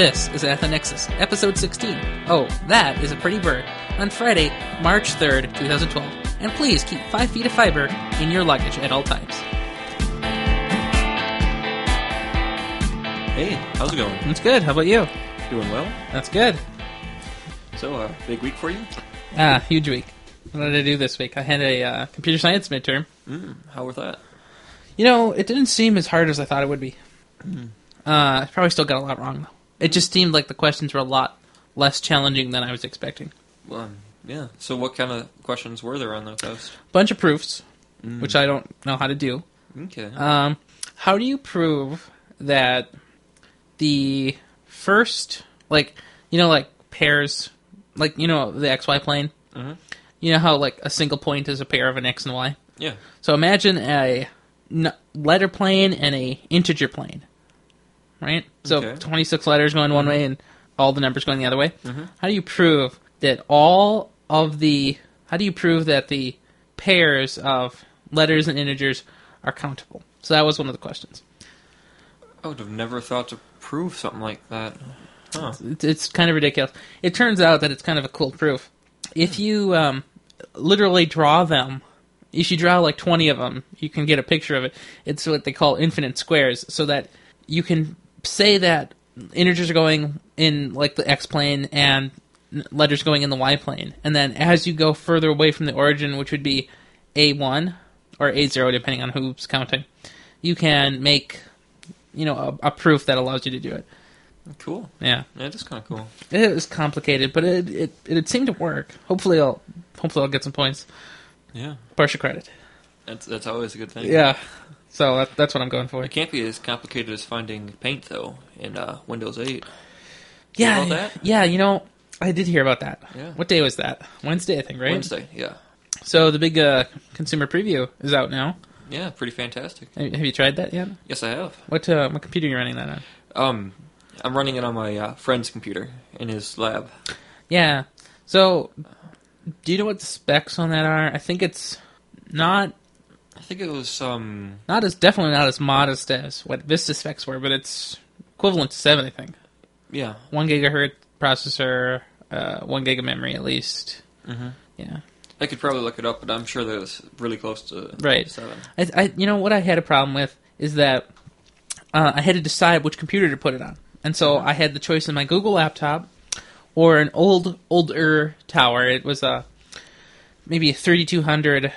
This is Athenexus, episode 16. Oh, that is a pretty bird. On Friday, March 3rd, 2012. And please keep 5 feet of fiber in your luggage at all times. Hey, how's it going? That's good. How about you? Doing well? That's good. So, uh, big week for you? Ah, huge week. What did I do this week? I had a uh, computer science midterm. Mm, how was that? You know, it didn't seem as hard as I thought it would be. Uh, I probably still got a lot wrong, though. It just seemed like the questions were a lot less challenging than I was expecting. Well, um, yeah. So, what kind of questions were there on the test? Bunch of proofs, Mm. which I don't know how to do. Okay. Um, how do you prove that the first, like, you know, like pairs, like, you know, the XY plane? Mhm. You know how, like, a single point is a pair of an X and Y? Yeah. So imagine a n- letter plane and a integer plane, right? So Okay. 26 letters going one way and all the numbers going the other way. Mhm. How do you prove that all of the how do you prove that the pairs of letters and integers are countable? So that was one of the questions. I would have never thought to prove something like that. Huh. It's, it's kind of ridiculous. It turns out that it's kind of a cool proof. If you um, literally draw them, if you draw like 20 of them, you can get a picture of it. It's what they call infinite squares, so that you can say that integers are going in like the x plane and letters going in the y plane. And then as you go further away from the origin, which would be a1 or a0, depending on who's counting, you can make you know a, a proof that allows you to do it. Cool. Yeah. Yeah, that's kind of cool. It was complicated, but it it it seemed to work. Hopefully, I'll hopefully I'll get some points. Yeah. Partial credit. That's that's always a good thing. Yeah. So that, that's what I'm going for. It can't be as complicated as finding paint though in uh, Windows 8. Yeah. that? Yeah. You know, I did hear about that. Yeah. What day was that? Wednesday, I think. Right. Wednesday. Yeah. So the big uh, consumer preview is out now. Yeah, pretty fantastic. Have have you tried that yet? Yes, I have. What uh, what computer are you running that on? Um, I'm running it on my uh, friend's computer in his lab. Yeah. So, do you know what the specs on that are? I think it's not I think it was um not as definitely not as modest as what Vista specs were, but it's equivalent to seven, I think. yeah. one gigahertz processor, uh, one gig of memory at least. Mm-hmm. Yeah, I could probably look it up, but I'm sure that it's really close to Right. seven. I, I, you know what I had a problem with is that uh, I had to decide which computer to put it on, and so I had the choice in my Google laptop or an old older tower. It was a maybe a 3200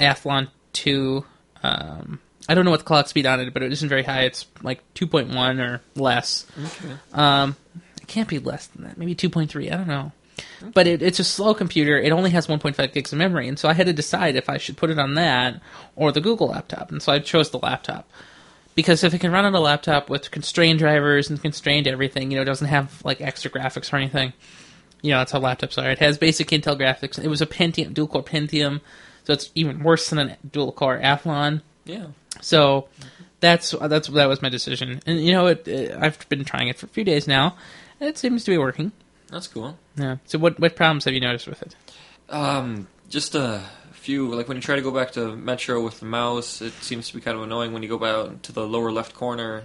Athlon two. Um, I don't know what the clock speed on it, but it isn't very high. It's like 2.1 or less. Okay. Um, it can't be less than that. Maybe 2.3. I don't know. But it, it's a slow computer. It only has 1.5 gigs of memory, and so I had to decide if I should put it on that or the Google laptop. And so I chose the laptop because if it can run on a laptop with constrained drivers and constrained everything, you know, it doesn't have like extra graphics or anything. You know, that's how laptops are. It has basic Intel graphics. It was a Pentium, dual core Pentium, so it's even worse than a dual core Athlon. Yeah. So that's that's that was my decision, and you know, it, it, I've been trying it for a few days now, and it seems to be working. That's cool. Yeah. So what what problems have you noticed with it? Um, just a few. Like when you try to go back to Metro with the mouse, it seems to be kind of annoying when you go back to the lower left corner.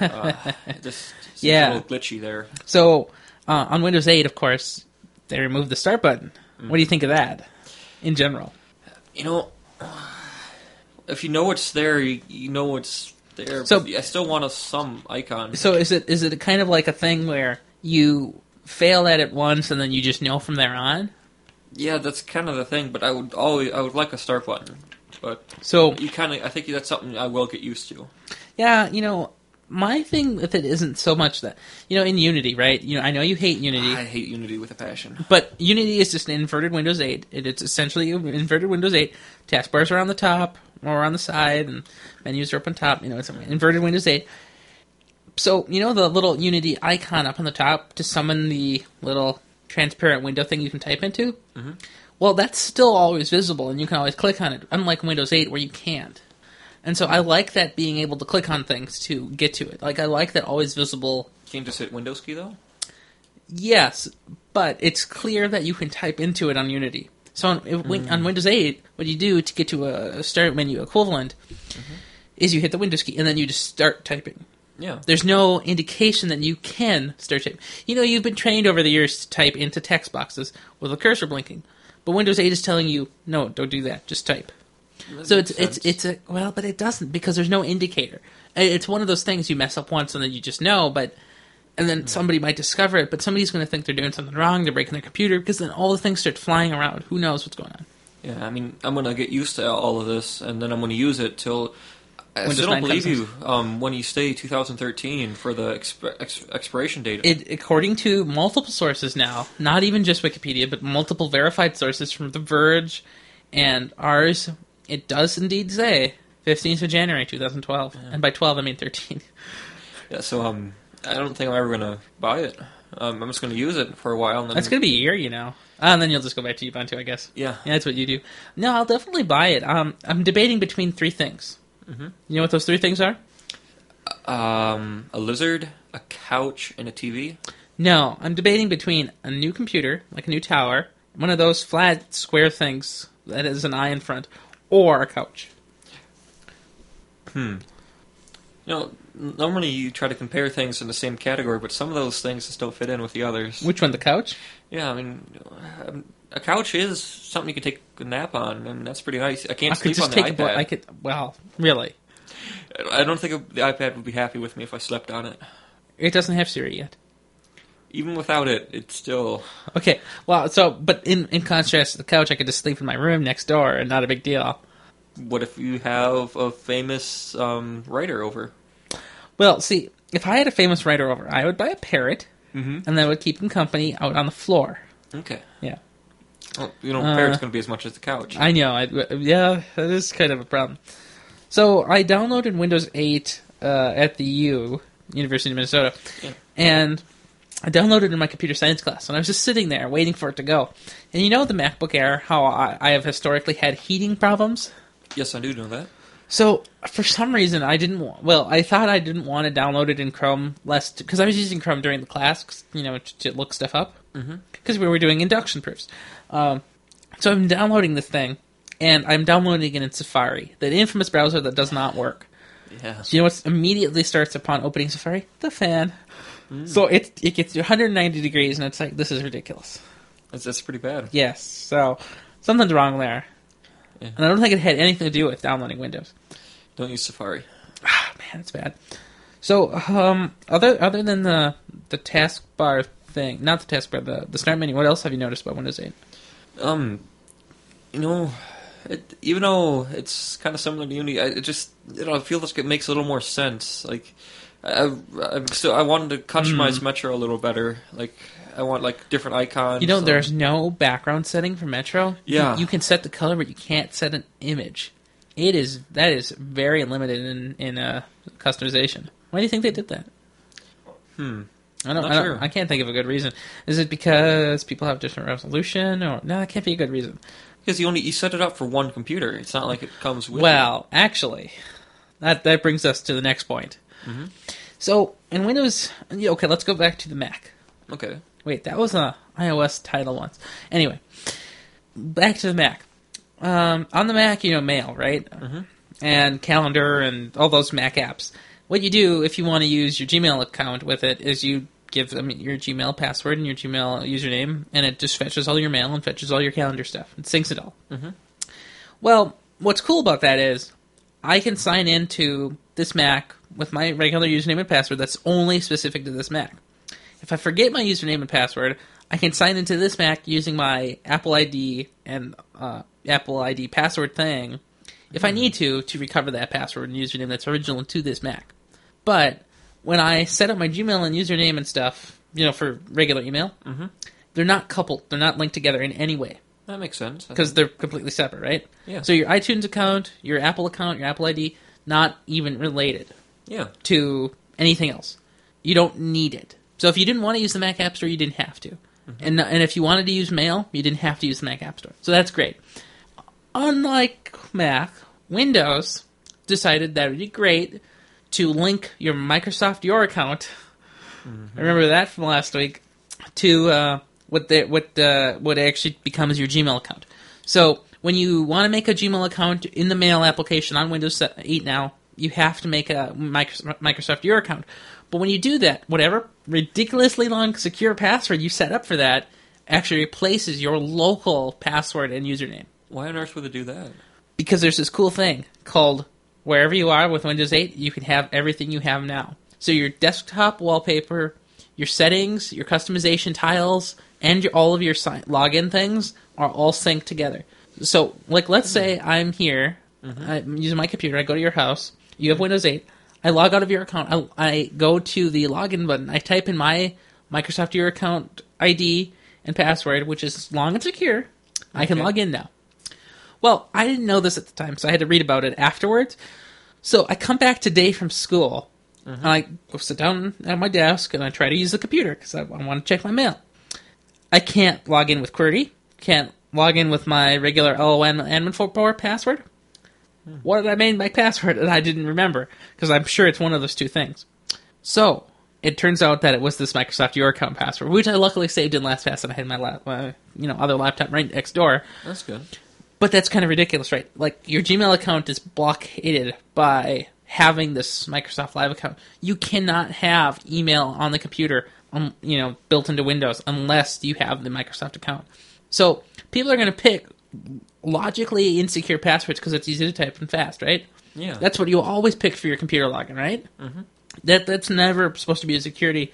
Uh, it just seems Yeah. a little glitchy there. So uh, on Windows 8, of course, they removed the start button. What do you think of that in general? You know, if you know it's there, you, you know it's there. So- but I still want a some icon. So is it is it kind of like a thing where you fail at it once and then you just know from there on? yeah, that's kind of the thing. But I would always, I would like a start button. But So you kind of, I think that's something I will get used to. yeah, you know, my thing with it isn't so much that you know in Unity, right? You know, I know you hate Unity. I hate Unity with a passion. But Unity is just an inverted Windows 8. It, it's essentially an inverted Windows 8. Taskbars are on the top or on the side, and menus are up on top. You know, it's an inverted Windows 8. So, you know the little Unity icon up on the top to summon the little transparent window thing you can type into? Mm-hmm. Well, that's still always visible, and you can always click on it, unlike Windows 8 where you can't. And so I like that being able to click on things to get to it. Like, I like that always visible Can you just hit Windows key though? Yes, but it's clear that you can type into it on Unity. So on, if, when, on hmm. Windows 8, what you do to get to a start menu equivalent mm-hmm. is you hit the Windows key and then you just start typing. Yeah. There's no indication that you can start typing. You know, you've been trained over the years to type into text boxes with a cursor blinking, but Windows 8 is telling you, no, don't do that. Just type. That So it's it's sense. it's a well, but it doesn't because there's no indicator. It's one of those things you mess up once and then you just know, but and then somebody might discover it, but somebody's going to think they're doing something wrong. They're breaking their computer because then all the things start flying around. Who knows what's going on? Yeah, I mean, I'm gonna get used to all of this, and then I'm gonna use it till. I still don't believe you um, when you say 2013 for the exp- ex- expiration date. It, according to multiple sources now, not even just Wikipedia, but multiple verified sources from The Verge and Ars, it does indeed say 15th of January 2012, and by 12 I mean 13. yeah, so um, I don't think I'm ever gonna buy it. Um, I'm just gonna use it for a while, and then That's going to be a year, you know. Ah, and then you'll just go back to Ubuntu, I guess. yeah, Yeah, that's what you do. No, I'll definitely buy it. Um, I'm debating between three things. Mhm. You know what those three things are? um, a lizard, a couch, and a TV. No, I'm debating between a new computer, like a new tower, one of those flat square things that has an eye in front, or a couch. Hmm. You know, normally you try to compare things in the same category, but some of those things just don't fit in with the others. Which one? The couch? Yeah, I mean, um, a couch is something you can take a nap on, and that's pretty nice. I can't I could sleep on the iPad. bl- I could. Well, really, I don't think the iPad would be happy with me if I slept on it. it doesn't have Siri yet. Even without it, it's still. Okay, well, so but in in contrast to the couch, I could just sleep in my room next door, and not a big deal. What if you have a famous um, writer over? Well, see, if I had a famous writer over, I would buy a parrot, Mm-hmm. and then would keep him company out on the floor. Okay. Yeah. Well, you know, Uh, parrot's going to be as much as the couch. I know. I, yeah, that is kind of a problem. So I downloaded Windows 8 uh, at the U, University of Minnesota, Yeah. and I downloaded it in my computer science class, and I was just sitting there waiting for it to go. And you know the MacBook Air, how I, I have historically had heating problems. yes, I do know that. So for some reason, I didn't. wa- Well, I thought I didn't want to download it in Chrome, lest because I was using Chrome during the class, 'cause, you know, to, to look stuff up because we were doing induction proofs. Um, so I'm downloading this thing, and I'm downloading it in Safari, that infamous browser that does not work. Yeah. So you know what immediately starts upon opening Safari? The fan. So it it gets to 190 degrees, and it's like this is ridiculous. That's, that's pretty bad. Yes, so something's wrong there, Yeah. and I don't think it had anything to do with downloading Windows. Don't use Safari. Ah, man, it's bad. So, um, other other than the the taskbar thing, not the taskbar, the the start menu. What else have you noticed about Windows 8? Um, you know, it, even though it's kind of similar to Unity, I it just you know I feel like it makes a little more sense. Like, I, I'm still I wanted to customize Metro a little better. Like, I want like different icons. You know, um, there's no background setting for Metro. You- Yeah. you, can set the color, but you can't set an image. It is that is very limited in in uh, customization. Why do you think they did that? Hmm. I don't. Not I, don't sure. I can't think of a good reason. Is it because people have different resolution, or no? That can't be a good reason. Because you only you set it up for one computer. It's not like it comes with. Well, actually, that that brings us to the next point. Mhm. So in Windows, yeah, okay, let's go back to the Mac. okay. Wait, that was a iOS title once. Anyway, back to the Mac. Um, on the Mac, you know, Mail, right? Mhm. And Calendar and all those Mac apps. What you do if you want to use your Gmail account with it is you give them your Gmail password and your Gmail username, and it just fetches all your mail and fetches all your calendar stuff and syncs it all. Mhm. Well, what's cool about that is I can sign into this Mac with my regular username and password that's only specific to this Mac. If I forget my username and password, I can sign into this Mac using my Apple ID and uh, Apple ID password thing if I need to to recover that password and username that's original to this Mac. But when I set up my Gmail and username and stuff, you know, for regular email, Mhm. they're not coupled. They're not linked together in any way That makes sense. because they're completely separate, right? yeah. So your iTunes account, your Apple account, your Apple ID, not even related yeah. to anything else. You don't need it. So if you didn't want to use the Mac App Store, you didn't have to. And and if you wanted to use Mail, you didn't have to use the Mac App Store. So that's great. Unlike Mac, Windows decided that it would be great to link your Microsoft Your account. I remember that from last week to uh, what the, what uh, what actually becomes your Gmail account. So when you want to make a Gmail account in the Mail application on Windows 8 now, you have to make a Microsoft Your account. But when you do that, whatever ridiculously long secure password you set up for that actually replaces your local password and username. Why on earth would they do that? Because there's this cool thing called wherever you are with Windows 8, you can have everything you have now. So your desktop wallpaper, your settings, your customization tiles, and your, all of your si- login things are all synced together. So, like, let's hmm. say I'm here, mm-hmm. I'm using my computer, I go to your house, you have Windows 8, I log out of your account, I, I go to the login button, I type in my Microsoft Your account ID and password, which is long and secure. I can log in now. Well, I didn't know this at the time, so I had to read about it afterwards. So I come back today from school, and I go sit down at my desk, and I try to use the computer because I, I want to check my mail. I can't log in with QWERTY, can't log in with my regular LON admin 4 password. What did I make my password that I didn't remember? Because I'm sure it's one of those two things. So it turns out that it was this Microsoft Your account password, which I luckily saved in LastPass, and I had my uh, you know other laptop right next door. That's good. But that's kind of ridiculous, right? Like your Gmail account is blockaded by having this Microsoft Live account. You cannot have email on the computer, um, you know, built into Windows unless you have the Microsoft account. So people are going to pick logically insecure passwords because it's easy to type and fast, right? Yeah. That's what you always pick for your computer login, right? Mm-hmm. That that's never supposed to be a security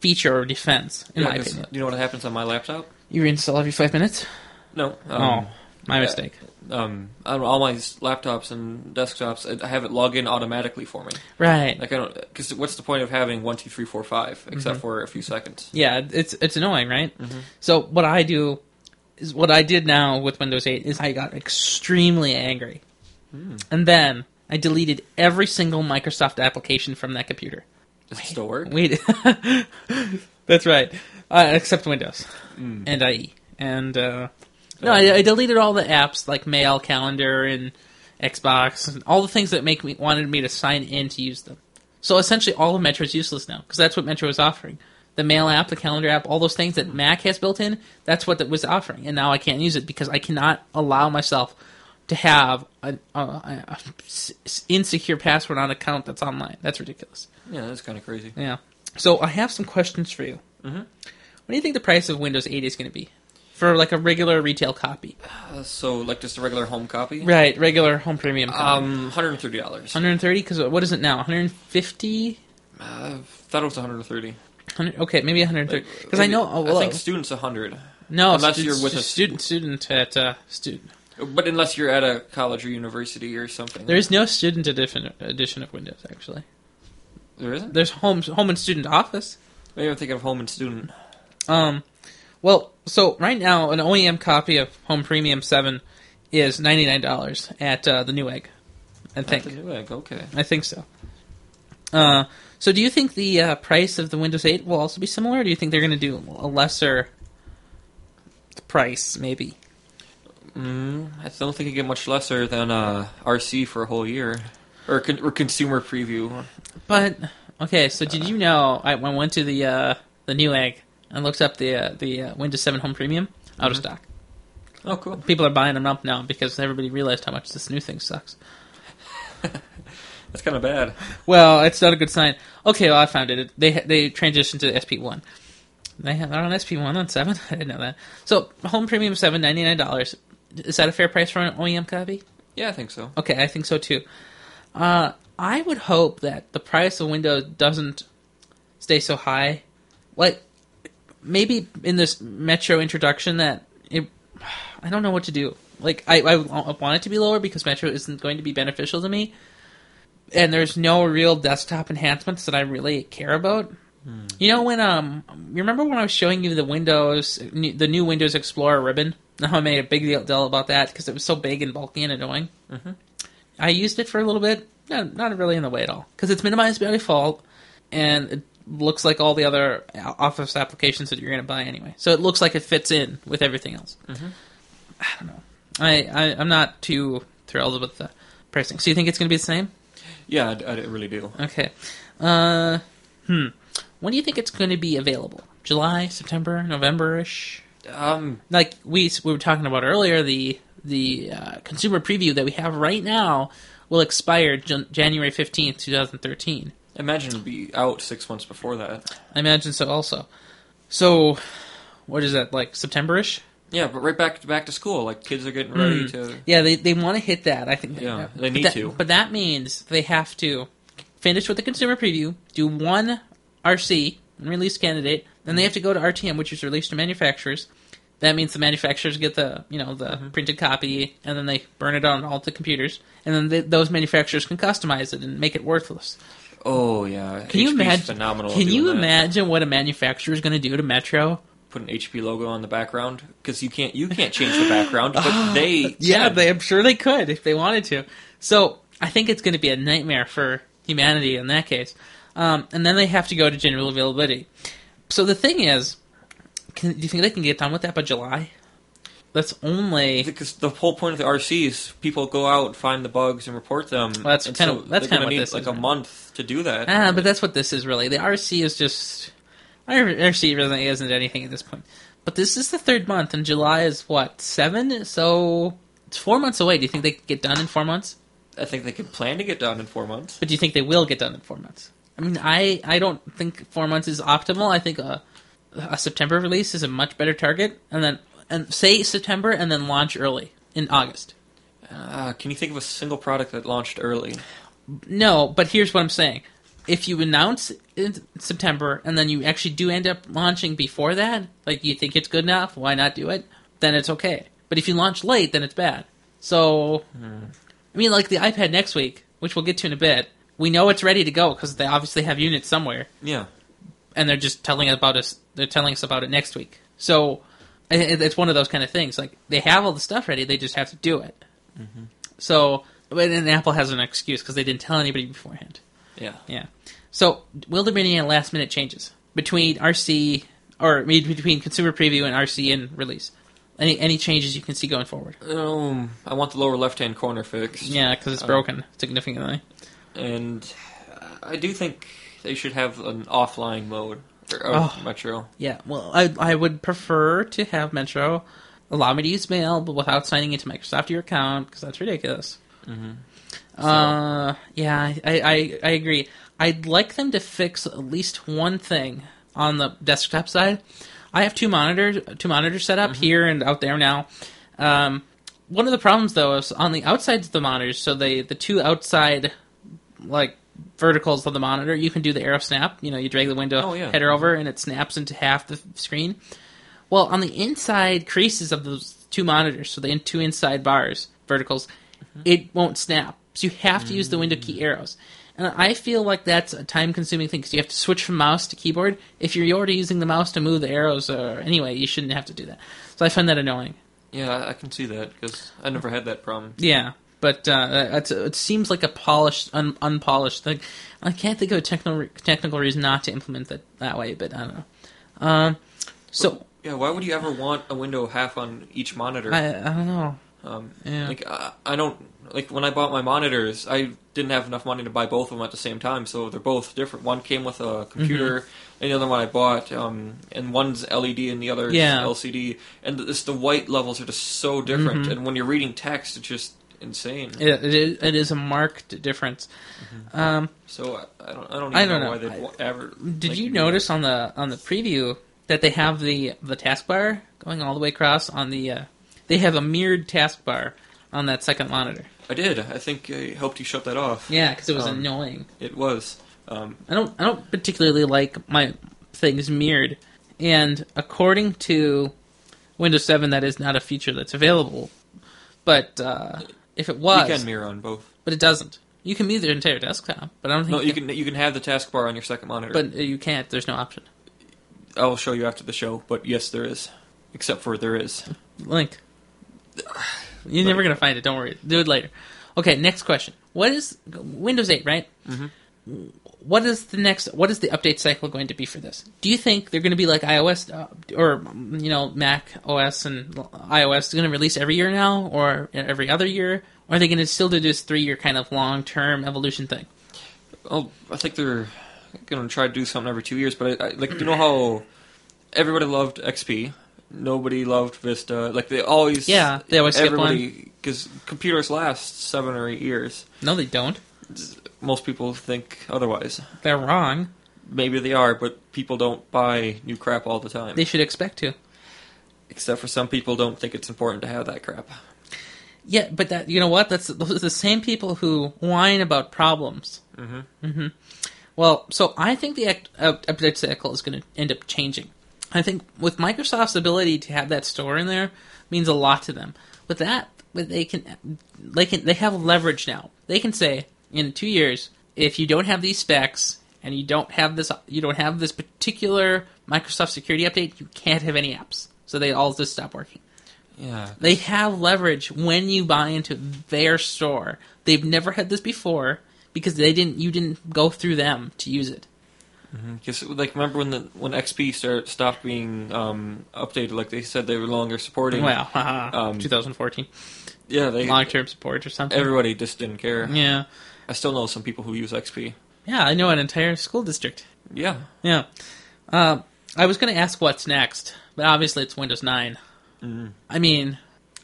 feature or defense, in Yeah, my opinion. You know what happens on my laptop? You reinstall every five minutes. No. oh, Um, my yeah. mistake. um, on all my laptops and desktops, I have it log in automatically for me. Right. Like I don't, because what's the point of having one, two, three, four, five, except Mm-hmm. for a few seconds? Yeah, it's it's annoying, right? So what I do is what I did now with Windows 8 is I got extremely angry, and then I deleted every single Microsoft application from that computer. Does it still work? Wait, that's right, uh, except Windows and IE, and uh, no, I, I deleted all the apps like Mail, Calendar, and Xbox, and all the things that make me wanted me to sign in to use them. So essentially, all of Metro is useless now because that's what Metro is offering. The Mail app, the Calendar app, all those things that Mac has built in, that's what it was offering, and now I can't use it because I cannot allow myself to have an s- insecure password on an account that's online. That's ridiculous. Yeah, that's kind of crazy. Yeah. So I have some questions for you. Mhm. What do you think the price of Windows 8 is going to be for like a regular retail copy? Uh, so, like just a regular home copy? Right, regular home premium. Copy. Um, hundred and thirty dollars. 130 because what is it now? 150? Uh, thought it was one hundred and thirty. 100, okay, maybe 130. Because I know. Oh, well, I think students a hundred, no, unless stu- you're with a- student student at uh, student. but unless you're at a college or university or something. There is no student edition edition of Windows actually. there isn't. There's home home and student office. Maybe I'm thinking of home and student. Um, well, so right now an OEM copy of Home Premium 7 is $99 at uh, the Newegg. I think. The Newegg, okay. I think so. Uh, so do you think the uh, price of the Windows 8 will also be similar, or do you think they're going to do a lesser price, maybe? Mm, I don't think you get much lesser than uh, RC for a whole year, or con- or consumer preview. But okay, so did you know I, went to the uh, the Newegg and looked up the uh, the uh, Windows 7 Home Premium out of stock. Oh, cool. People are buying them up now because everybody realized how much this new thing sucks. That's kind of bad. Well, it's not a good sign. Okay, well, I found it. They they transitioned to SP one. They have they're on SP one on seven. I didn't know that. So home premium seven ninety nine dollars. Is that a fair price for an OEM copy? Yeah, I think so. Okay, I think so too. Uh, I would hope that the price of Windows doesn't stay so high. Like maybe in this Metro introduction that it, I don't know what to do. Like I, I want it to be lower because Metro isn't going to be beneficial to me, and there's no real desktop enhancements that I really care about. You know when um, you remember when I was showing you the Windows, the new Windows Explorer ribbon? How I made a big deal about that because it was so big and bulky and annoying. Mhm. I used it for a little bit, not, not really in the way at all, because it's minimized by default, and it looks like all the other Office applications that you're going to buy anyway. So it looks like it fits in with everything else. Mhm. I don't know. I, I I'm not too thrilled with the pricing. So you think it's going to be the same? Yeah, I, I really do. Okay. Uh, hmm. When do you think it's going to be available? July, September, November ish? Um, Like we we were talking about earlier, the the uh, consumer preview that we have right now will expire Jan- January 15th, 2013. Imagine it'd be out six months before that. I imagine so also. So, what is that, like September-ish? Yeah, but right back to back to school. Like kids are getting ready Mm. to. Yeah, they, they want to hit that. I think. Yeah, they need that- to. But that means they have to finish with the consumer preview, do one RC, release candidate, then they have to go to RTM, which is released to manufacturers. That means the manufacturers get the you know the Mm-hmm. printed copy, and then they burn it on all the computers, and then they, those manufacturers can customize it and make it worthless. Oh yeah, Can you imagine? Phenomenal. Can you that. imagine what a manufacturer is going to do to Metro? Put an HP logo on the background because you can't you can't change the background, but they Yeah, can. they, I'm sure they could if they wanted to. So I think it's going to be a nightmare for humanity in that case. Um, and then they have to go to general availability. So the thing is, can, do you think they can get done with that by July? That's only because the whole point of the RC is people go out, find the bugs, and report them. Well, that's And kinda- so that's kinda what need this like is, a month to do that. ah, but that's what this is really. The RC is just RC really isn't anything at this point. But this is the third month, and July is what seven? So it's four months away. Do you think they could get done in four months? I think they could plan to get done in four months. But do you think they will get done in four months? I mean, I, I don't think four months is optimal. I think a, a September release is a much better target, and then and say September and then launch early in August. Uh, can you think of a single product that launched early? No, but here's what I'm saying: if you announce in September and then you actually do end up launching before that, like you think it's good enough, why not do it? Then it's okay. But if you launch late, then it's bad. So, I mean, like the iPad next week, which we'll get to in a bit. We know it's ready to go because they obviously have units somewhere. Yeah, and they're just telling about us. They're telling us about it next week. So it's one of those kind of things. Like they have all the stuff ready, they just have to do it. Mm-hmm. So, but and Apple has an excuse because they didn't tell anybody beforehand. yeah. Yeah. So will there be any last minute changes between RC or between consumer preview and RC and release? Any any changes you can see going forward? Um, I want the lower left-hand corner fixed. Yeah, because it's Uh, broken significantly. and I do think they should have an offline mode for Oh. Metro. Yeah, well, I I would prefer to have Metro allow me to use mail, but without signing into Microsoft your account because that's ridiculous. Uh, yeah, I, I I agree. I'd like them to fix at least one thing on the desktop side. I have two monitors, two monitors set up mm-hmm. here and out there now. Um, one of the problems though is on the outsides of the monitors. So they the two outside like verticals of the monitor, you can do the arrow snap. You know, you drag the window Oh, yeah. header mm-hmm. over and it snaps into half the screen. Well, on the inside creases of those two monitors, so the in- two inside bars, verticals, mm-hmm. it won't snap. So you have to use the window key mm. arrows. And I feel like that's a time consuming thing because you have to switch from mouse to keyboard. If you're already using the mouse to move the arrows, uh, anyway, you shouldn't have to do that. So I find that annoying. Yeah, I- can see that because I never had that problem. Yeah, but uh, it seems like a polished, un- unpolished thing. I can't think of a technical technical reason not to implement that that way, but I don't know. Um, so Yeah, why would you ever want a window half on each monitor? I, I don't know. Um, Yeah. Like I, I don't like when I bought my monitors, I didn't have enough money to buy both of them at the same time, so they're both different. One came with a computer, Mm-hmm. and the other one I bought, um, and one's LED and the other's Yeah. LCD, and this, the white levels are just so different. Mhm. And when you're reading text, it's just insane. It, it, is, it is a marked difference. Um, So I, I don't, I don't even I don't know, know. why wa- ever. did make you notice on the on the preview that they have the the taskbar going all the way across on the? Uh, they have a mirrored taskbar on that second monitor. I did. I think I helped you shut that off. Yeah, because it was Um, annoying. It was. Um, I don't I don't particularly like my things mirrored, and according to Windows 7, that is not a feature that's available. But uh, if it was, you can mirror on both. but it doesn't. You can mirror the entire desktop, but I don't think No, you can you can have the taskbar on your second monitor. But you can't. There's no option. I'll show you after the show. But yes, there is. Except for there is. Link. You're never gonna find it. Don't worry. Do it later. Okay. Next question. What is Windows 8? Right. Mhm. What is the next? What is the update cycle going to be for this? Do you think they're going to be like iOS uh, or you know Mac OS and iOS is going to release every year now, or every other year? Or are they going to still do this three-year kind of long-term evolution thing? Oh, I think they're gonna try to do something every two years. But I, I, like, you know how everybody loved XP, nobody loved Vista. Like they always, Yeah, they always skip everybody because computers last seven or eight years. No, they don't. Most people think otherwise. They're wrong. Maybe they are, but people don't buy new crap all the time. They should expect to. Except for some people don't think it's important to have that crap. Yeah, but that you know what? That's those are the same people who whine about problems. Mm-hmm. Mm-hmm. Well, so I think the act- uh, update cycle is going to end up changing. I think with Microsoft's ability to have that store in there means a lot to them. With that, they can, they can, they have leverage now. They can say in two years, if you don't have these specs and you don't have this, you don't have this particular Microsoft security update, you can't have any apps. So they all just stop working. Yeah. They have leverage when you buy into their store. They've never had this before because they didn't. You didn't go through them to use it. Because like remember when the when XP start, stopped being um, updated, like they said they were longer supporting. Well, haha, Um, 2014, yeah, they long term support or something. everybody just didn't care. yeah, I still know some people who use XP. yeah. I know an entire school district. Yeah, Yeah. Uh, I was going to ask what's next, but obviously it's Windows 9. Mhm. I mean,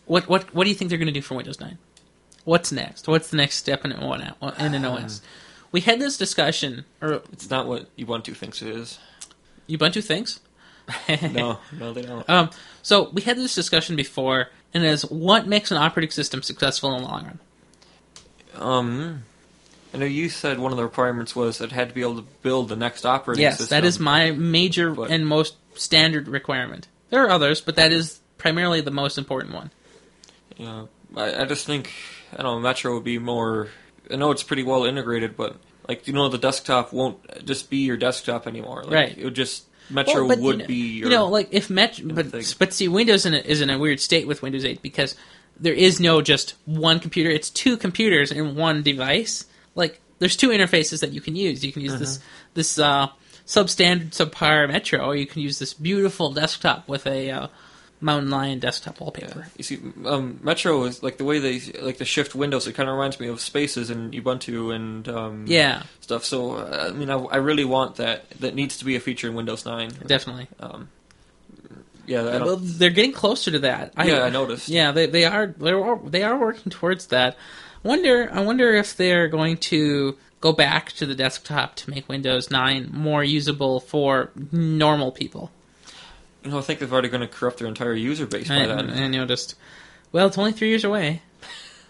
what what what do you think they're going to do for Windows 9? What's next? What's the next step in an OS? We had this discussion, or it's not what Ubuntu thinks it is. Ubuntu thinks. No, no, they don't. Um, so we had this discussion before, and is what makes an operating system successful in the long run? Um, I know you said one of the requirements was that it had to be able to build the next operating yes, system. that is my major But- and most standard requirement. There are others, but that is primarily the most important one. Yeah, I, I just think I don't know. Metro would be more. I know it's pretty well integrated, but like you know, the desktop won't just be your desktop anymore. Like, Right. It would just Metro Well, would you know, be your. you know, like if Met, but thing. but see, Windows in a, is in a weird state with Windows 8 because there is no just one computer; it's two computers in one device. Like there's two interfaces that you can use. You can use this this uh, substandard subpar Metro, or you can use this beautiful desktop with a uh, Mountain Lion desktop wallpaper. You see, um, Metro is like the way they like to shift windows. It kind of reminds me of Spaces and Ubuntu and um, Yeah, stuff. So uh, I mean, I, I really want that. That needs to be a feature in Windows 9. definitely. Um, yeah, I Well, they're getting closer to that. yeah, I noticed. Yeah, they they are they're they are working towards that. Wonder I wonder if they're going to go back to the desktop to make Windows 9 more usable for normal people. You know, I think they've already going to corrupt their entire user base by that And, then. and noticed, well, it's only three years away.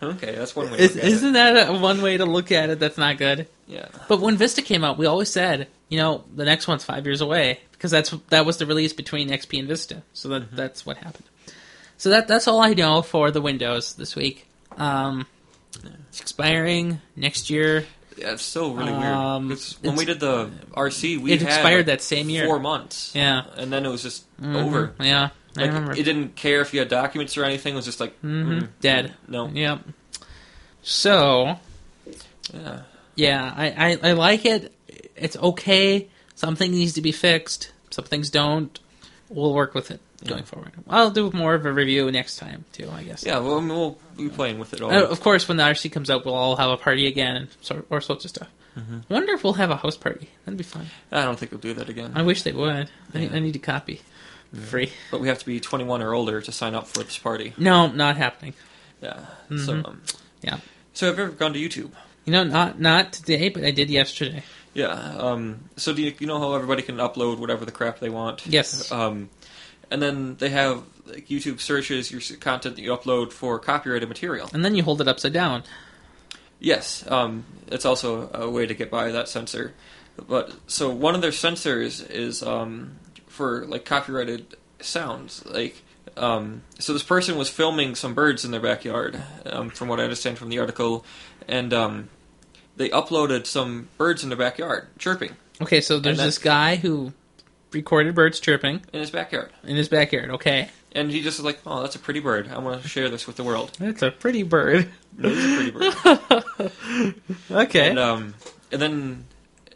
Okay, that's one way. To Is, look at it. isn't that a, one way to look at it? That's not good. Yeah. But when Vista came out, we always said, you know, the next one's five years away because that's that was the release between XP and Vista. So that that's what happened. So that that's all I know for the Windows this week. Um, it's expiring next year. Yeah, it's still really Um, weird. 'Cause when it's- we did the RC, we it had expired like, that same year. four months. Yeah. and then it was just Mhm. over. Yeah, I Like remember. it didn't care if you had documents or anything. It was just like Mhm. mm, Dead. No, Yep. So yeah, yeah, I, I I like it. It's okay. Some things needs to be fixed. Some things don't. We'll work with it going forward. I'll do more of a review next time too. I guess. yeah. Well, be playing with it all. Uh, of course, when the RC comes out, we'll all have a party again and sort or sorts of stuff. Mm-hmm. Wonder if we'll have a house party. That'd be fun. I don't think we'll do that again. I wish they would. I, need, Yeah. I need a copy. Free. But we have to be 21 or older to sign up for this party. No, not happening. Yeah. So, Mhm. um, Yeah. so have you ever gone to YouTube? You know, not not today, but I did yesterday. Yeah. Um, so do you, you know how everybody can upload whatever the crap they want? Yes. Um, and then they have like, YouTube searches your content that you upload for copyrighted material. And then you hold it upside down. Yes, um, it's also a way to get by that censor. But so one of their censors is um, for like copyrighted sounds. Like, um, so this person was filming some birds in their backyard, um, from what I understand from the article, and um, they uploaded some birds in their backyard chirping Okay, so there's this guy who recorded birds chirping in his backyard, in his backyard. Okay, and he just was like, "Oh, that's a pretty bird. I want to share this with the world." that's a pretty bird. It is a pretty bird. Okay. And um, and then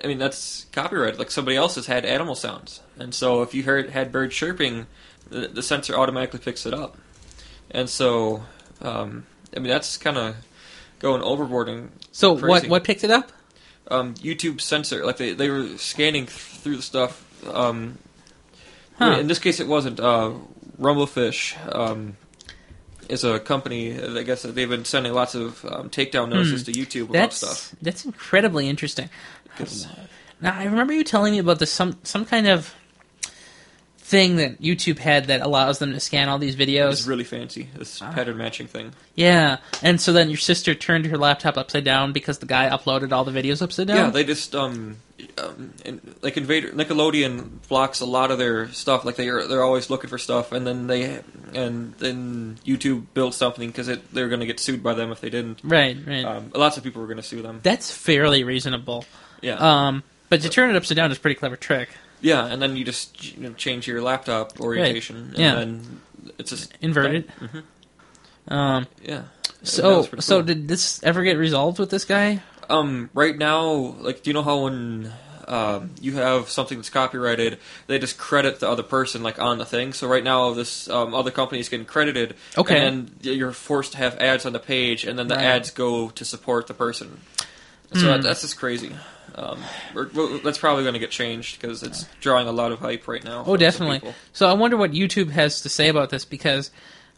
I mean that's copyright. Like somebody else has had animal sounds, and so if you heard had birds chirping, the, the sensor automatically picks it up. And so, um, I mean that's kind of going overboard. And so what crazy. what picked it up? um, YouTube censor, like they they were scanning through the stuff. Um, Huh. In this case, it wasn't uh, Rumblefish. Um, is a company. I guess that they've been sending lots of um, takedown notices to YouTube about That's stuff. that's incredibly interesting. Now I remember you telling me about this some some kind of thing that YouTube had that allows them to scan all these videos. It's really fancy. This pattern matching thing. yeah, and so then your sister turned her laptop upside down because the guy uploaded all the videos upside down. Yeah, they just um, um in, like Invader Nickelodeon blocks a lot of their stuff. Like they are they're always looking for stuff, and then they and then YouTube built something because they're going to get sued by them if they didn't. right, right. Um, lots of people were going to sue them. That's fairly reasonable. Yeah, Um, but to turn it upside down is a pretty clever trick. yeah, and then you just you know, change your laptop orientation, and Yeah. then it's just Inverted. Mhm. Um, Yeah. So so cool. did this ever get resolved with this guy? Um, right now, like, do you know how when um, you have something that's copyrighted, they just credit the other person like on the thing. So right now, this um, other company is getting credited. Okay. And you're forced to have ads on the page, and then the Right. ads go to support the person. So Hmm. that, that's just crazy. Um, that's probably going to get changed because it's drawing a lot of hype right now. Oh, definitely. So I wonder what YouTube has to say about this because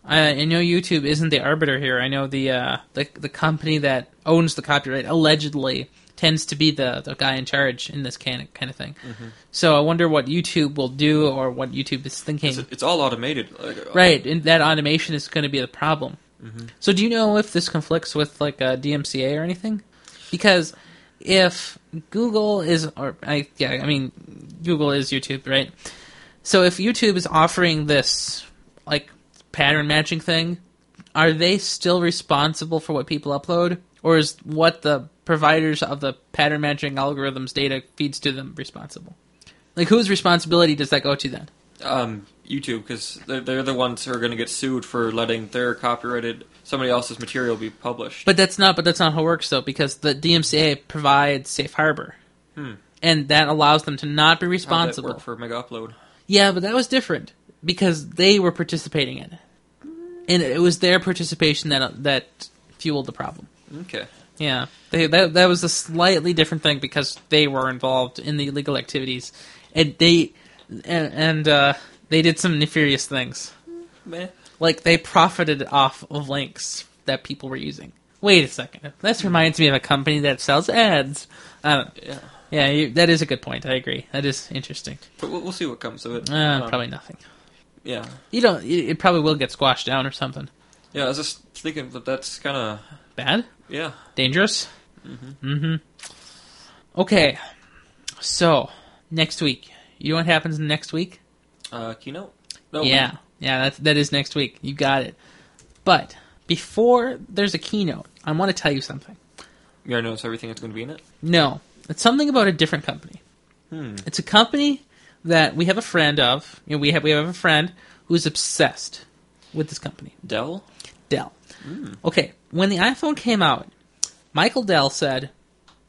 I, I know YouTube isn't the arbiter here. I know the uh, the the company that owns the copyright allegedly tends to be the, the guy in charge in this kind of, kind of thing. Mm-hmm. So I wonder what YouTube will do or what YouTube is thinking. It's, it's all automated. Like, Right, and that automation is going to be the problem. Mm-hmm. So, do you know if this conflicts with like uh, DMCA or anything? Because if Google is, or I yeah, I mean, Google is YouTube, right? So, if YouTube is offering this like pattern matching thing, are they still responsible for what people upload, or is what the providers of the pattern matching algorithms data feeds to them responsible? Like, whose responsibility does that go to then? um, YouTube because they're, they're the ones who are going to get sued for letting their copyrighted somebody else's material be published. But that's not. But that's not how it works, though, because the DMCA provides safe harbor, Hmm. and that allows them to not be responsible. work for Mega Upload? Yeah, but that was different because they were participating in it, and it was their participation that that fueled the problem. Okay. Yeah, they, that that was a slightly different thing because they were involved in the illegal activities, and they and, and uh, they did some nefarious things. Meh. Like they profited off of links that people were using. Wait a second. This reminds me of a company that sells ads. Don't, Yeah. yeah, you, that is a good point. I agree. That is interesting. But we'll, we'll see what comes of it. Uh, Um, probably nothing. Yeah. You don't. It it probably will get squashed down or something. Yeah, I was just thinking that that's kind of. Bad, Yeah. dangerous. Mm-hmm. Okay, so next week. You know what happens next week? Uh, keynote? No. Yeah, yeah, that's that is next week. You got it. But before there's a keynote, I want to tell you something. You already notice everything that's going to be in it? No, it's something about a different company. Hmm. It's a company that we have a friend of. You know, we have we have a friend who's obsessed with this company, Dell? Dell. Okay, when the iPhone came out, Michael Dell said,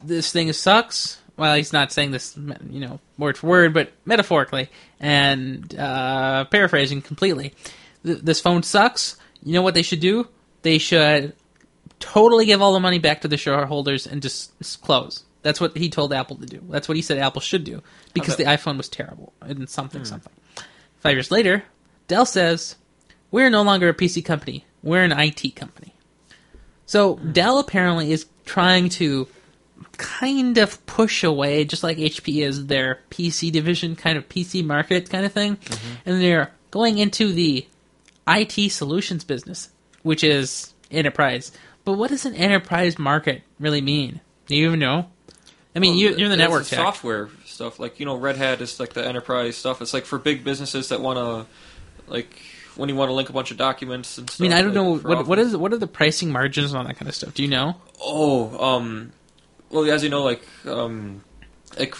"This thing sucks." Well, he's not saying this, you know, word for word, but metaphorically and uh, paraphrasing completely. This phone sucks. You know what they should do? They should totally give all the money back to the shareholders and just close. That's what he told Apple to do. That's what he said Apple should do because the iPhone was terrible and something hmm. something. Five years later, Dell says, "We're no longer a PC company. We're an IT company." So hmm. Dell apparently is trying to kind of push away, just like HP is their PC division, kind of PC market kind of thing, mm-hmm. and they're going into the IT solutions business, which is enterprise. But what does an enterprise market really mean? Do you even know? I mean, Well, you, you're in the network the software stuff. Like, you know, Red Hat is like the enterprise stuff. It's like for big businesses that want to, like, when you want to link a bunch of documents and I mean, I don't like, know what what is what are the pricing margins on that kind of stuff. Do you know? Oh, um, well, as you know, like, um, like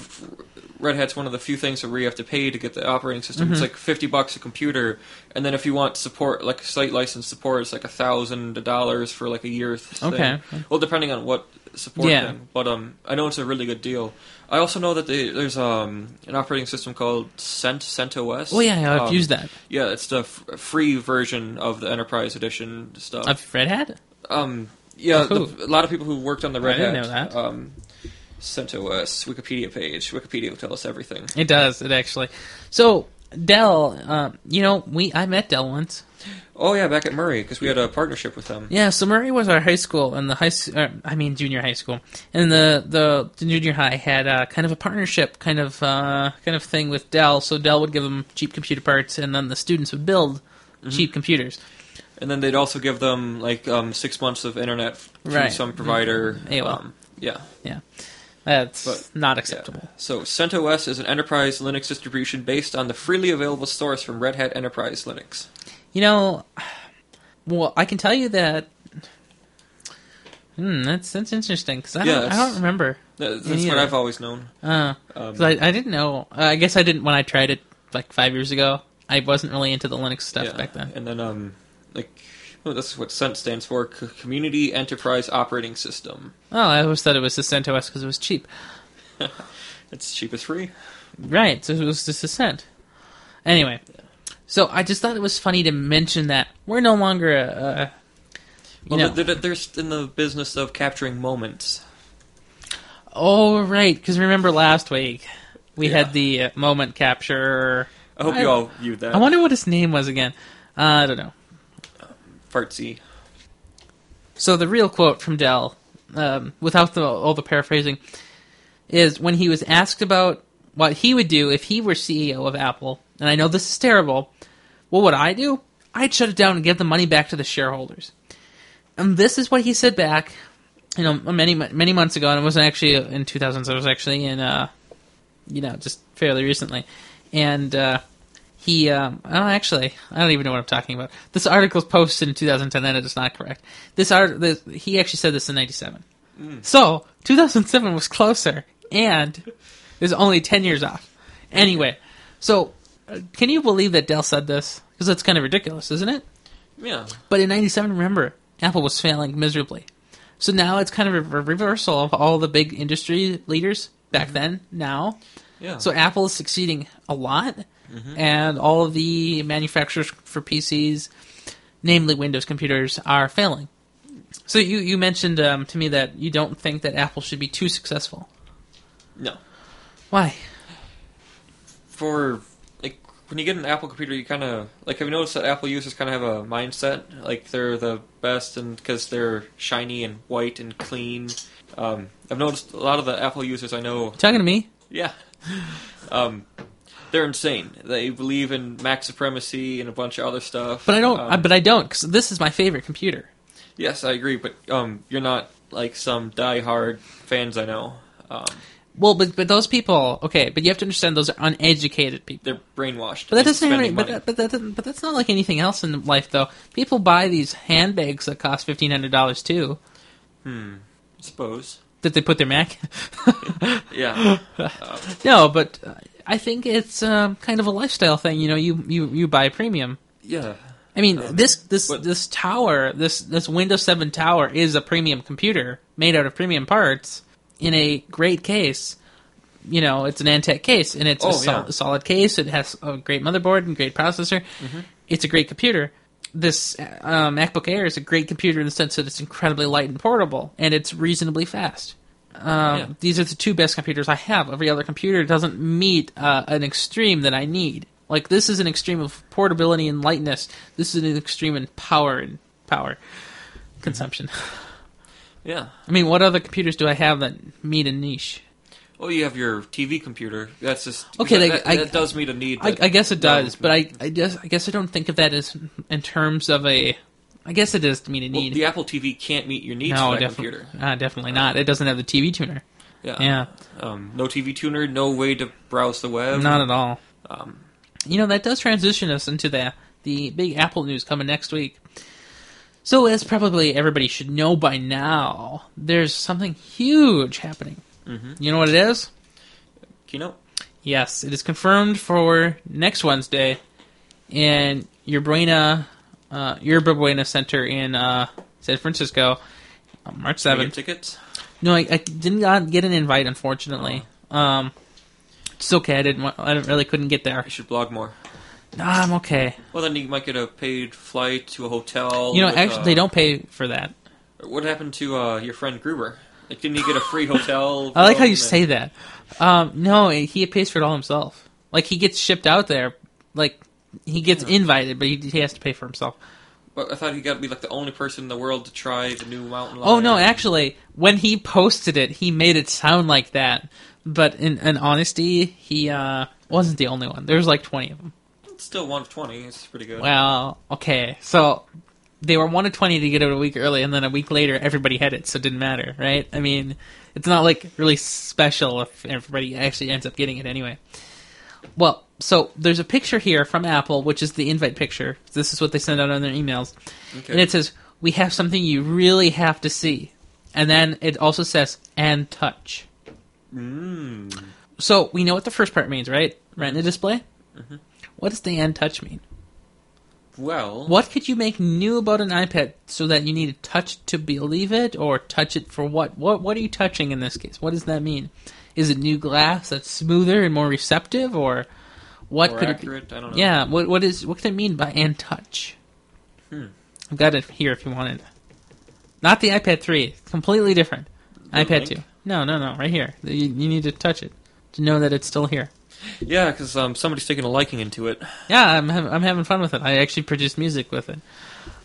Red Hat's one of the few things where you have to pay to get the operating system. Mm-hmm. It's like fifty bucks a computer, and then if you want support, like site license support, it's like a thousand dollars for like a year. Thing. Okay. Well, depending on what support Yeah. thing, but um, I know it's a really good deal. I also know that they, there's um an operating system called Cent CentOS. Oh yeah, I've Um, used that. Yeah, it's the f- free version of the Enterprise Edition stuff. Of Red Hat? Um, yeah, Who? the, a lot of people who worked on the Red I didn't Hat. know that. Um, CentOS Wikipedia page. Wikipedia will tell us everything. It does. It actually. So Dell, um, you know, we I met Dell once. Oh yeah, back at Murray because we had a partnership with them. Yeah, so Murray was our high school, and the high, s- uh, I mean junior high school, and the the, the junior high had uh, kind of a partnership kind of uh, kind of thing with Dell. So Dell would give them cheap computer parts, and then the students would build cheap computers. And then they'd also give them like um, six months of internet through Right. some provider. AOL. Um, yeah. yeah. That's But- not yeah. acceptable. So CentOS is an enterprise Linux distribution based on the freely available source from Red Hat Enterprise Linux. You know, well, I can tell you that. Hmm, that's that's interesting because I, Yeah, don't I don't remember. That- That's what. I've always known. Uh, Um, I I didn't know. Uh, I guess I didn't when I tried it like five years ago. I wasn't really into the Linux stuff yeah. back then. And then um, like that's what CENT stands for: C- Community Enterprise Operating System. Oh, I always thought it was the CentOS because it was cheap. It's cheap as free. Right, so it was just a cent. Anyway, so I just thought it was funny to mention that we're no longer a. a Well, know, they're, they're, they're in the business of capturing moments. oh right, because remember last week we Yeah. had the uh, moment capture. I hope I- you all viewed that. I wonder what his name was again. Uh, I don't know. Part C. So the real quote from Dell, um, without the, all the paraphrasing, is when he was asked about what he would do if he were CEO of Apple. And I know this is terrible. What would I do? I'd shut it down and give the money back to the shareholders. And this is what he said back, you know, many many months ago. And it wasn't actually in 2000s. It was actually in, uh, you know, just fairly recently. And uh, he, um, oh, actually, I don't even know what I'm talking about. This article was posted in 2010, and it is not correct. This art, this, he actually said this in '97. So 2007 was closer, and it was only 10 years off. Anyway, so uh, can you believe that Dell said this? Because that's kind of ridiculous, isn't it? Yeah. But in '97, remember, Apple was failing miserably. So now it's kind of a reversal of all the big industry leaders back then. Now, Yeah. so Apple is succeeding a lot, and all of the manufacturers for PCs, namely Windows computers, are failing. So you you mentioned um, to me that you don't think that Apple should be too successful. no. Why? For like when you get an Apple computer, you kind of like have you noticed that Apple users kind of have a mindset like they're the best and because they're shiny and white and clean. Um, I've noticed a lot of the Apple users I know Talking to me? Yeah. Um, they're insane. They believe in Mac supremacy and a bunch of other stuff. But I don't. Um, I, but I don't because this is my favorite computer. yes, I agree. But um, you're not like some die-hard fans I know. Um, Well, but but those people, okay. But you have to understand those are uneducated people. they're brainwashed. But that doesn't have any, but, that, but that but that's not like anything else in life though. People buy these handbags that cost fifteen hundred dollars too. I suppose. That they put their Mac. Yeah. no, but uh, I think it's um, kind of a lifestyle thing. You know, you you you buy premium. yeah. I mean, this this but- this tower, this this Windows Seven tower is a premium computer made out of premium parts in a great case. You know, it's an Antec case, and it's Oh, a, sol- yeah. solid case. It has a great motherboard and great processor. Mm-hmm. It's a great computer. This uh, MacBook Air is a great computer in the sense that it's incredibly light and portable, and it's reasonably fast. Um, Yeah. These are the two best computers I have. Every other computer doesn't meet uh, an extreme that I need. Like this is an extreme of portability and lightness. This is an extreme in power and power consumption. Yeah. I mean, what other computers do I have that meet a niche? Well, you have your TV computer. That's just Okay, that, I- that does meet a need. I, I guess it does, but I, I guess I guess I don't think of that as in terms of a. I guess it to meet a well, need. the Apple TV can't meet your needs no, for that definitely, computer. uh, definitely not. It doesn't have the TV tuner. Yeah. Yeah, Um, no TV tuner. No way to browse the web. not at all. Um, You know that does transition us into the the big Apple news coming next week. So as probably everybody should know by now, there's something huge happening. Mhm. You know what it is? keynote. Yes, it is confirmed for next Wednesday in Yerba uh, Yerba Buena Center in uh, San Francisco, on March seventh. tickets. No, I, I didn't get an invite, unfortunately. Um, it's okay. I didn't. I didn't- really couldn't get there. You should blog more. Nah, I'm okay. Well, then you might get a paid flight to a hotel. You know, with, actually, uh, they don't pay for that. What happened to uh, your friend Gruber? Like, didn't he get a free hotel? I like how you and- say that. Um, no, he pays for it all himself. Like he gets shipped out there, like he gets invited, but he, he has to pay for himself. But I thought he got to be like the only person in the world to try the new Mountain Oh no, actually, when he posted it, he made it sound like that. But in, in honesty, he uh, wasn't the only one. There was like twenty of them. It's still one of twenty. It's pretty good. Well, okay, so they were one of twenty to get it a week early, and then a week later, everybody had it, so it didn't matter, right? I mean, it's not like really special if everybody actually ends up getting it anyway. Well, so there's a picture here from Apple, which is the invite picture. This is what they send out on their emails, Okay. and it says, "We have something you really have to see," and then it also says, "and touch." Mm. So we know what the first part means, right? Retina display. What does the "and touch" mean? Well, What could you make new about an iPad so that you need to touch to believe it, or touch it for what? What What are you touching in this case? What does that mean? Is it new glass that's smoother and more receptive, or what more could accurate? I don't it? know. Yeah. What What is What can it mean by "and touch"? Hmm. I've got it here if you want it. Not the iPad 3. Completely different. The iPad link? 2. No, no, no. Right here. You, you need to touch it to know that it's still here. Yeah, because um, somebody's taking a liking into it. Yeah, I'm I'm having fun with it. I actually produced music with it.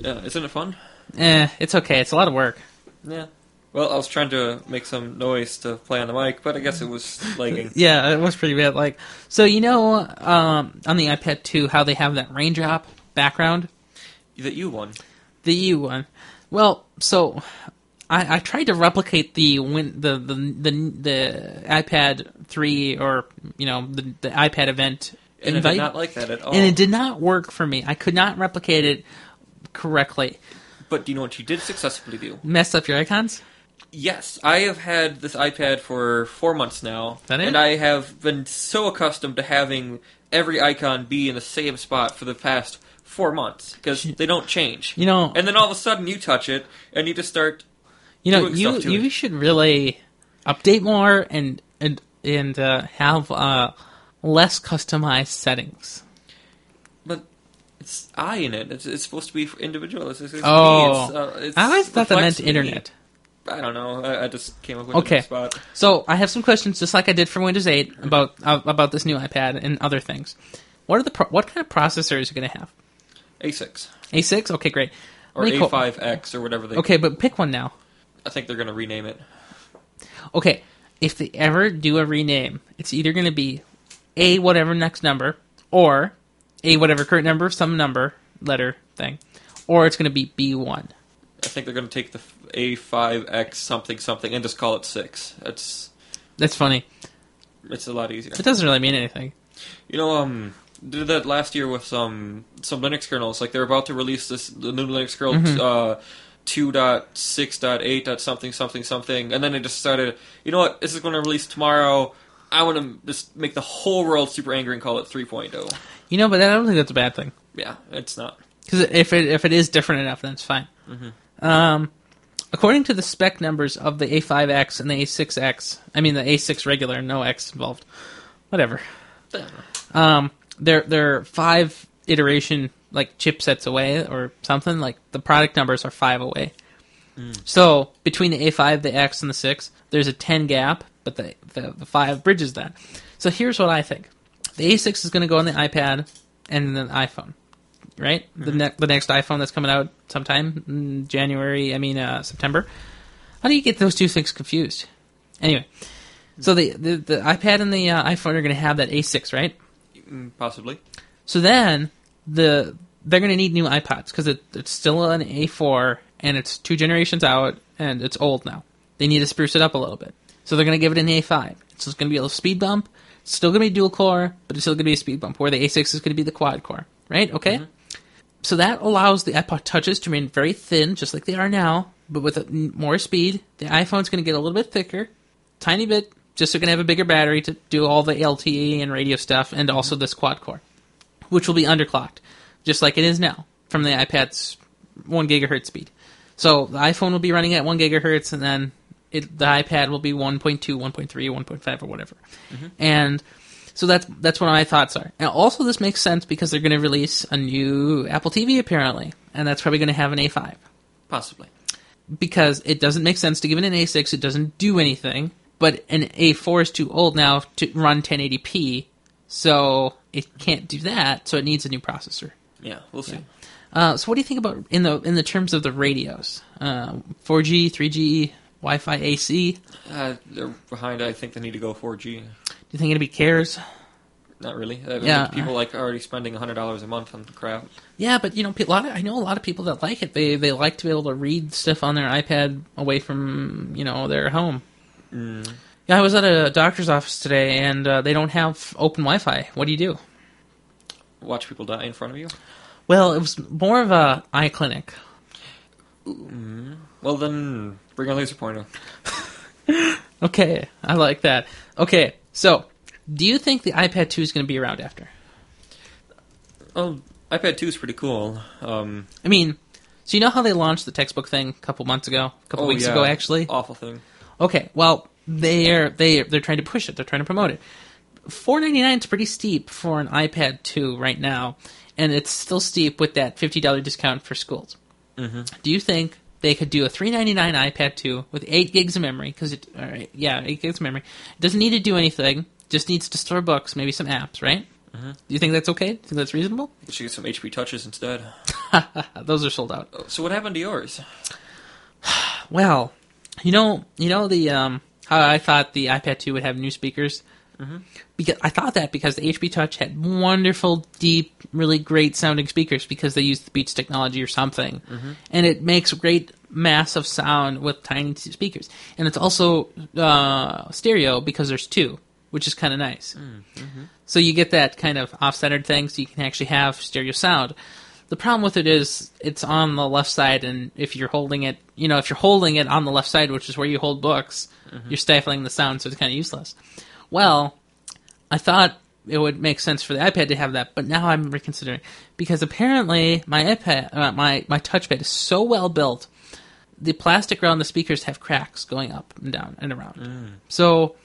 Yeah, isn't it fun? Eh, it's okay. It's a lot of work. Yeah. Well, I was trying to make some noise to play on the mic, but I guess it was lagging. Yeah, it was pretty bad. Like, so you know, um, on the iPad 2, how they have that raindrop background, that you won. the U one. Well, so I, I tried to replicate the win the, the the the iPad 3 or you know the the iPad event And invite, did not like that at all. and it did not work for me. I could not replicate it correctly. But do you know what you did successfully do? Messed up your icons. Yes, I have had this iPad for four months now, That it? and I have been so accustomed to having every icon be in the same spot for the past four months because they don't change. You know, And then all of a sudden, you touch it, and you just start. You know, you you it. should really update more and and and uh, have uh, less customized settings. But it's I in it. It's, it's supposed to be for individual. It's, it's, Oh. me. It's, uh, it's I always thought that meant me. internet. I don't know. I, I just came up with Okay. a spot. So I have some questions, just like I did for Windows 8, about uh, about this new iPad and other things. What are the pro- what kind of processors are you going to have? A6 A6. Okay, great. or Let A5X or whatever they. Okay, but pick one now. I think they're going to rename it. Okay, if they ever do a rename, it's either going to be a whatever next number or a whatever current number, some number letter thing, or it's going to be B one. I think they're going to take the A5X something something and just call it six. That's That's funny. it's a lot easier. It doesn't really mean anything. You know, um, did that last year with some some Linux kernels. Like they're about to release this the new Linux kernel Mm-hmm. uh, two dot six dot eight dot something something something, and then they just started. You know what? This is going to release tomorrow. I want to just make the whole world super angry and call it 3.0. You know, but I don't think that's a bad thing Yeah, it's not. because if it if it is different enough, then it's fine. Um, according to the spec numbers of the A5X and the A6X, I mean the A6 regular, no X involved. Whatever. Um, they're they're five iteration like chipsets away or something. Like the product numbers are five away. So between the A5, the X, and the six, there's a ten gap, but the the, the five bridges that. So here's what I think: the A6 is going to go on the iPad and then the iPhone, right? The ne- the next iPhone that's coming out sometime in January. I mean uh, September. How do you get those two things confused? Anyway, so the the, the iPad and the uh, iPhone are going to have that A6, right? Mm, Possibly. So then the they're going to need new iPods because it, it's still an A4 and it's two generations out and it's old now. They need to spruce it up a little bit. So they're going to give it an A5. So it's going to be a little speed bump. It's still going to be dual core, but it's still going to be a speed bump. Where the A6 is going to be the quad core, right? Okay. So that allows the iPod touches to remain very thin, just like they are now, but with more speed. The iPhone's going to get a little bit thicker, tiny bit, just so it can have a bigger battery to do all the LTE and radio stuff, and also this quad core which will be underclocked, just like it is now from the iPad's one gigahertz speed. So the iPhone will be running at one gigahertz, and then it, the iPad will be 1.2, 1.3, 1.5, or whatever. Mm-hmm. And so that's that's what my thoughts are. And also, this makes sense because they're going to release a new Apple TV apparently, and that's probably going to have an A5 Possibly. because it doesn't make sense to give it an A6. It doesn't do anything. But an A4 is too old now to run 1080p, so it can't do that, so it needs a new processor. Yeah, we'll see. Uh, so what do you think about in the in the terms of the radios? Uh, 4G, 3G, Wi-Fi, AC. Uh, they're behind. I think they need to go 4G. You think anybody cares? Not really. I mean, Yeah. people like already spending hundred dollars a month on the crap. Yeah, but you know, a lot of, I know a lot of people that like it. They they like to be able to read stuff on their iPad away from you know their home. Mm. Yeah, I was at a doctor's office today, and uh, they don't have open Wi-Fi. What do you do? Watch people die in front of you. Well, it was more of a eye clinic. Well, then bring a laser pointer. Okay, I like that. Okay, so do you think the iPad 2 is going to be around after? Oh, iPad 2 is pretty cool. Um, I mean, so you know how they launched the textbook thing a couple months ago, a couple oh, weeks yeah, ago, actually. Awful thing. Okay, well, they're they they're trying to push it. They're trying to promote it. Four ninety nine is pretty steep for an iPad 2 right now, and it's still steep with that fifty dollar discount for schools. Mm-hmm. Do you think they could do a three ninety nine iPad 2 with eight gigs of memory? Because it, all right, yeah, eight gigs of memory. It doesn't need to do anything. Just needs to store books, maybe some apps, right? Mhm. Do you think that's okay? Do you think that's reasonable? We should get some HP touches instead. Those are sold out. So what happened to yours? Well, you know, you know the um, how I thought the iPad 2 would have new speakers. Mhm. Because I thought that because the HP Touch had wonderful, deep, really great sounding speakers because they used the Beats technology or something, and it makes great massive sound with tiny speakers. And it's also uh, stereo because there's two, which is kind of nice. So you get that kind of off-centered thing, so you can actually have stereo sound. The problem with it is it's on the left side, and if you're holding it, you know, if you're holding it on the left side, which is where you hold books, you're stifling the sound, so it's kind of useless. Well, I thought it would make sense for the iPad to have that, but now I'm reconsidering because apparently my iPad, uh, my my touchpad is so well built, the plastic around the speakers have cracks going up and down and around. So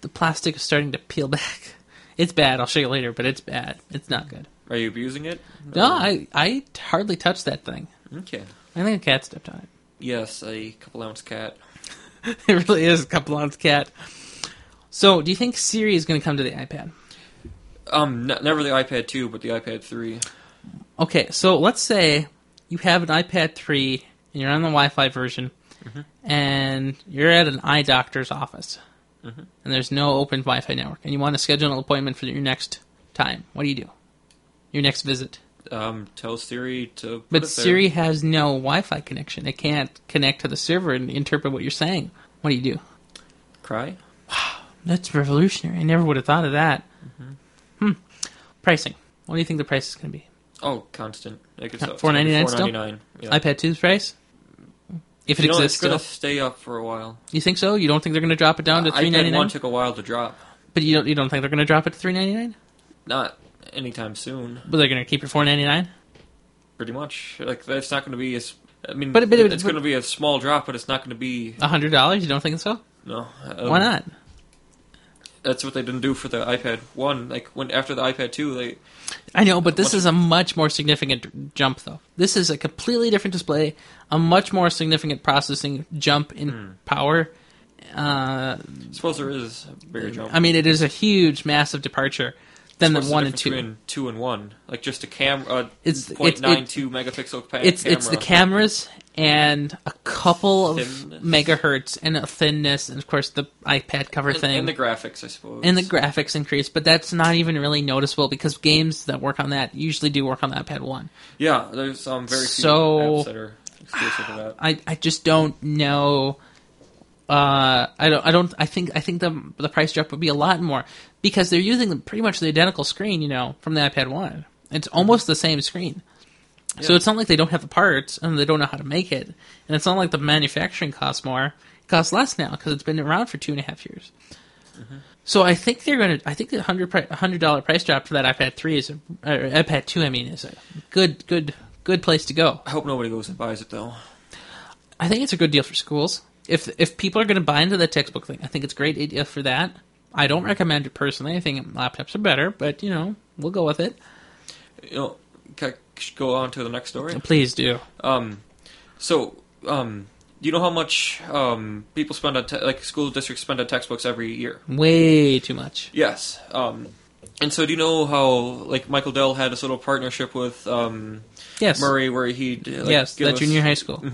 the plastic is starting to peel back. It's bad. I'll show you later, but it's bad. It's not good. Are you abusing it? No, Or- I I hardly touched that thing. Okay. I think a cat stepped on it. Yes, a couple ounce cat. it really is a couple ounce cat. So, do you think Siri is going to come to the iPad? Um, n- never the iPad 2, but the iPad 3. Okay, so let's say you have an iPad 3 and you're on the Wi Fi version, and you're at an eye doctor's office, and there's no open Wi Fi network, and you want to schedule an appointment for your next time. What do you do? Your next visit. Um, tell Siri to. Put But it there. Siri has no Wi Fi connection. It can't connect to the server and interpret what you're saying. What do you do? Cry? That's revolutionary. I never would have thought of that. Hmm. Pricing. What do you think the price is going to be? Oh, constant. Like it's Uh, it's $4.99 still? $4.99, Yeah. iPad 2's price? If it you know, exists it's gonna stay up for a while. You think so? You don't think they're going to drop it down to three ninety nine? iPad 1 took a while to drop. But you don't you don't think they're going to drop it to three ninety nine? Not anytime soon. But they're going to keep it four ninety nine? Pretty much. Like, that's not going to be as. I mean, But- but- it's going to be a small drop, but it's not going to be. A hundred dollars? You don't think so? No. Why not? That's what they didn't do for the iPad 1. Like, when after the iPad 2, they. I know, but this is a much more significant jump, though. This is a completely different display, a much more significant processing jump in Hmm. power. Uh, I suppose there is a bigger jump. I mean, it is a huge, massive departure than the one and two. Between two and one, like just a cam, uh, It's- point it's- two megapixel It's camera. it's the cameras and a couple of Thinness. megahertz and a thinness, and of course the iPad cover and, thing and the graphics, I suppose. and the graphics increase. But that's not even really noticeable because games that work on that usually do work on the iPad one. yeah, there's um very few So- apps that are exclusive to that. I, I just don't know. Uh, I don't. I don't. I think. I think the the price drop would be a lot more because they're using pretty much the identical screen, you know, from the iPad One. It's mm-hmm. almost the same screen. So it's not like they don't have the parts and they don't know how to make it, and it's not like the manufacturing costs more. It costs less now because it's been around for two and a half years. Mm-hmm. So I think they're going to. I think the hundred hundred dollar price drop for that iPad three is a, or iPad two. I mean, is a good good good place to go. I hope nobody goes and buys it though. I think it's a good deal for schools. If if people are going to buy into the textbook thing, I think it's a great idea for that. I don't recommend it personally. I think laptops are better, but you know, we'll go with it. You know, can I go on to the next story? Please do. Um, so um, do you know how much um people spend on te- like school districts spend on textbooks every year? Way too much. Yes. Um, And so, do you know how like Michael Dell had this little partnership with um, Yes. Murray, where he like, yes, that us- junior high school.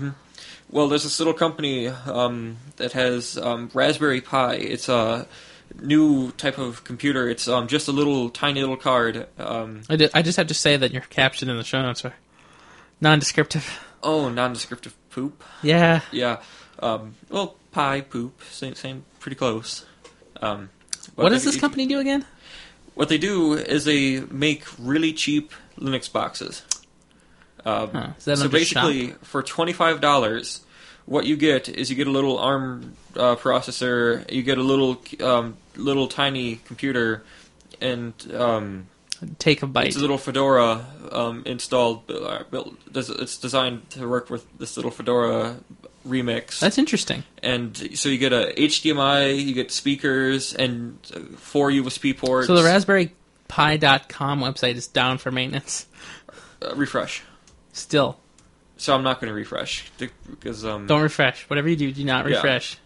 Well, there's this little company um, that has um, Raspberry Pi. It's a new type of computer. It's um, just a little tiny little card. Um, I, did, I just have to say that your caption in the show notes are non-descriptive. oh, non-descriptive poop. Yeah. Yeah. Um, well, Pi poop. Same, same, pretty close. Um, What does this you- company do again? What they do is they make really cheap Linux boxes. Um, Huh, so basically, for twenty five dollars, what you get is you get a little ARM uh, processor, you get a little um, little tiny computer, and um, Take a bite. it's a little Fedora um, installed. uh, Built, it's designed to work with this little Fedora remix. That's interesting. and so you get a HDMI, you get speakers, and four USB ports. So the Raspberry Pi.com website is down for maintenance. uh, refresh. Still, So I'm not going to refresh because um, don't refresh. Whatever you do, do not Yeah. refresh.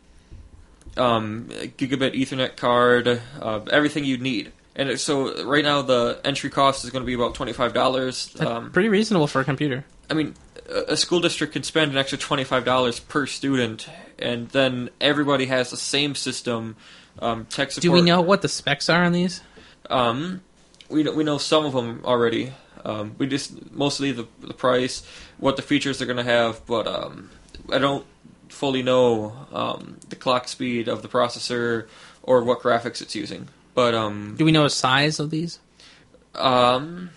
um, gigabit Ethernet card, uh, everything you need. And so right now the entry cost is going to be about twenty five dollars. Um, pretty reasonable for a computer. I mean, a a school district can spend an extra twenty five dollars per student, and then everybody has the same system. Um, tech support. Do we know what the specs are on these? Um, we we know some of them already. Um, we just mostly the the price, what the features they're going to have, but um, I don't fully know um, the clock speed of the processor or what graphics it's using. But um, Do we know the size of these? um,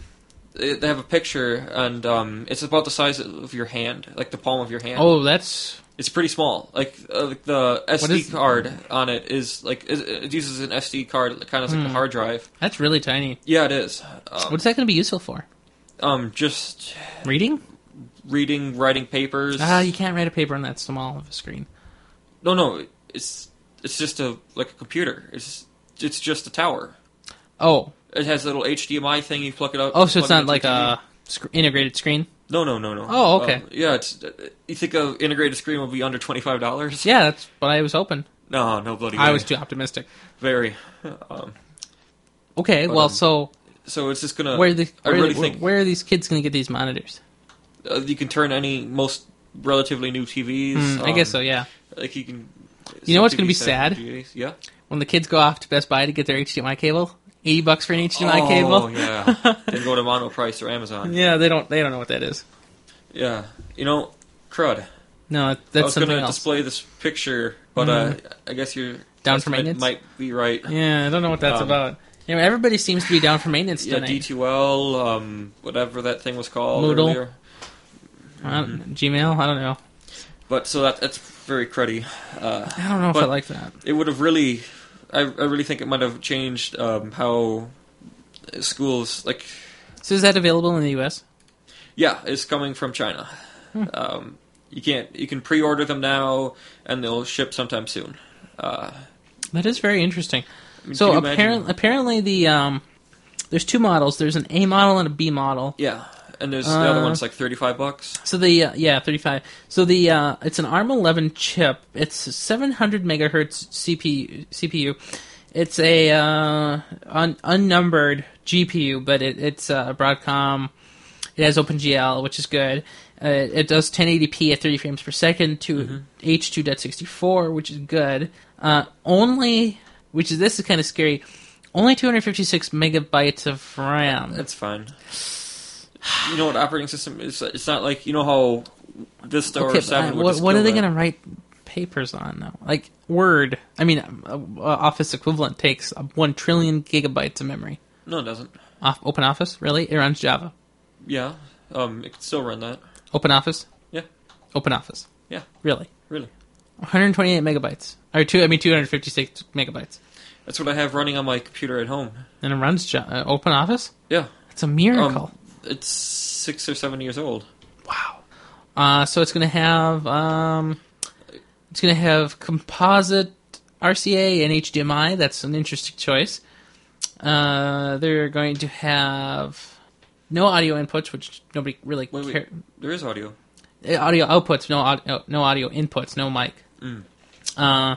they they have a picture, and um, it's about the size of your hand, like the palm of your hand. Oh, that's It's pretty small. Like uh, like the SD is- card on it is like it, it uses an SD card, kind of like a Hmm. hard drive. that's really tiny. Yeah, it is. Um, What's that going to be useful for? Um, just Reading? reading, writing papers. Ah, you can't write a paper on that small of a screen. no, no, it's it's just a like a computer. It's it's just a tower. Oh, It has a little HDMI thing. You plug it up. oh, so it's plug it not like a sc- integrated screen. No, no, no, no. Oh, okay. Um, yeah, it's. You think a integrated screen will be under twenty five dollars? Yeah, that's what I was hoping. No, no bloody way. I was too optimistic. very. Um, Okay, But, well, um, so so it's just gonna. where the I where, really where, think where are these kids going to get these monitors? uh, you can turn any most relatively new TVs. Hmm, I guess so. Yeah. Like you can. You know what's gonna be sad? GAs. Yeah. When the kids go off to Best Buy to get their HDMI cable, eighty bucks for an HDMI oh, cable. Oh yeah. then go to Monoprice or Amazon. Yeah, they don't they don't know what that is. Yeah, you know, crud. No, that's I was something to else. display this picture, but uh, I guess you're Down for maintenance? Might be right. Yeah, I don't know what that's Um, about. You know, everybody seems to be down for maintenance Yeah, tonight. D2L, um, whatever that thing was called Moodle. earlier. I don't- Gmail, I don't know. But so that that's very cruddy. Uh, I don't know if I But- like that. it would have really, I, I really think it might have changed um, how schools like. So is that available in the U.S.? Yeah, it's coming from China. Hmm. Um, you can't. You can pre-order them now, and they'll ship sometime soon. Uh, That is very interesting. Mean, So can you imagine- apparently, apparently the um, there's two models. There's an A model and a B model. yeah, and there's the other Uh, one's like thirty-five bucks. So the uh, yeah, 35. So the uh, it's an ARM 11 chip. It's 700 megahertz CPU. CPU. It's a uh, un- unnumbered GPU, but it, it's uh, Broadcom. It has OpenGL, which is good. Uh, it does 1080p at 30 frames per second to H.264, which is good. Uh, only, which is this is kind of scary. Only 256 megabytes of RAM. That's fine. You know what operating system is? It's not like you know how Vista or Seven uh, would what, what are they going to write papers on though? Like Word. I mean, uh, uh, Office equivalent takes one trillion gigabytes of memory. No, it doesn't. Off, Open Office, really? It runs Java. Yeah, um, it can still run that. Open Office. Yeah. Open Office. Yeah. Really. Really, 128 megabytes, or two. I mean, 256 megabytes, that's what I have running on my computer at home. and it runs Java. Uh, Open Office. Yeah, It's a miracle. Um, it's six or seven years old. Wow. Uh, so it's going to have um, it's going to have composite RCA and HDMI. That's an interesting choice. Uh, they're going to have no audio inputs, which nobody really Wait, wait. There is audio. Uh, Audio outputs, no audio, no audio inputs, no mic. Mm. Uh,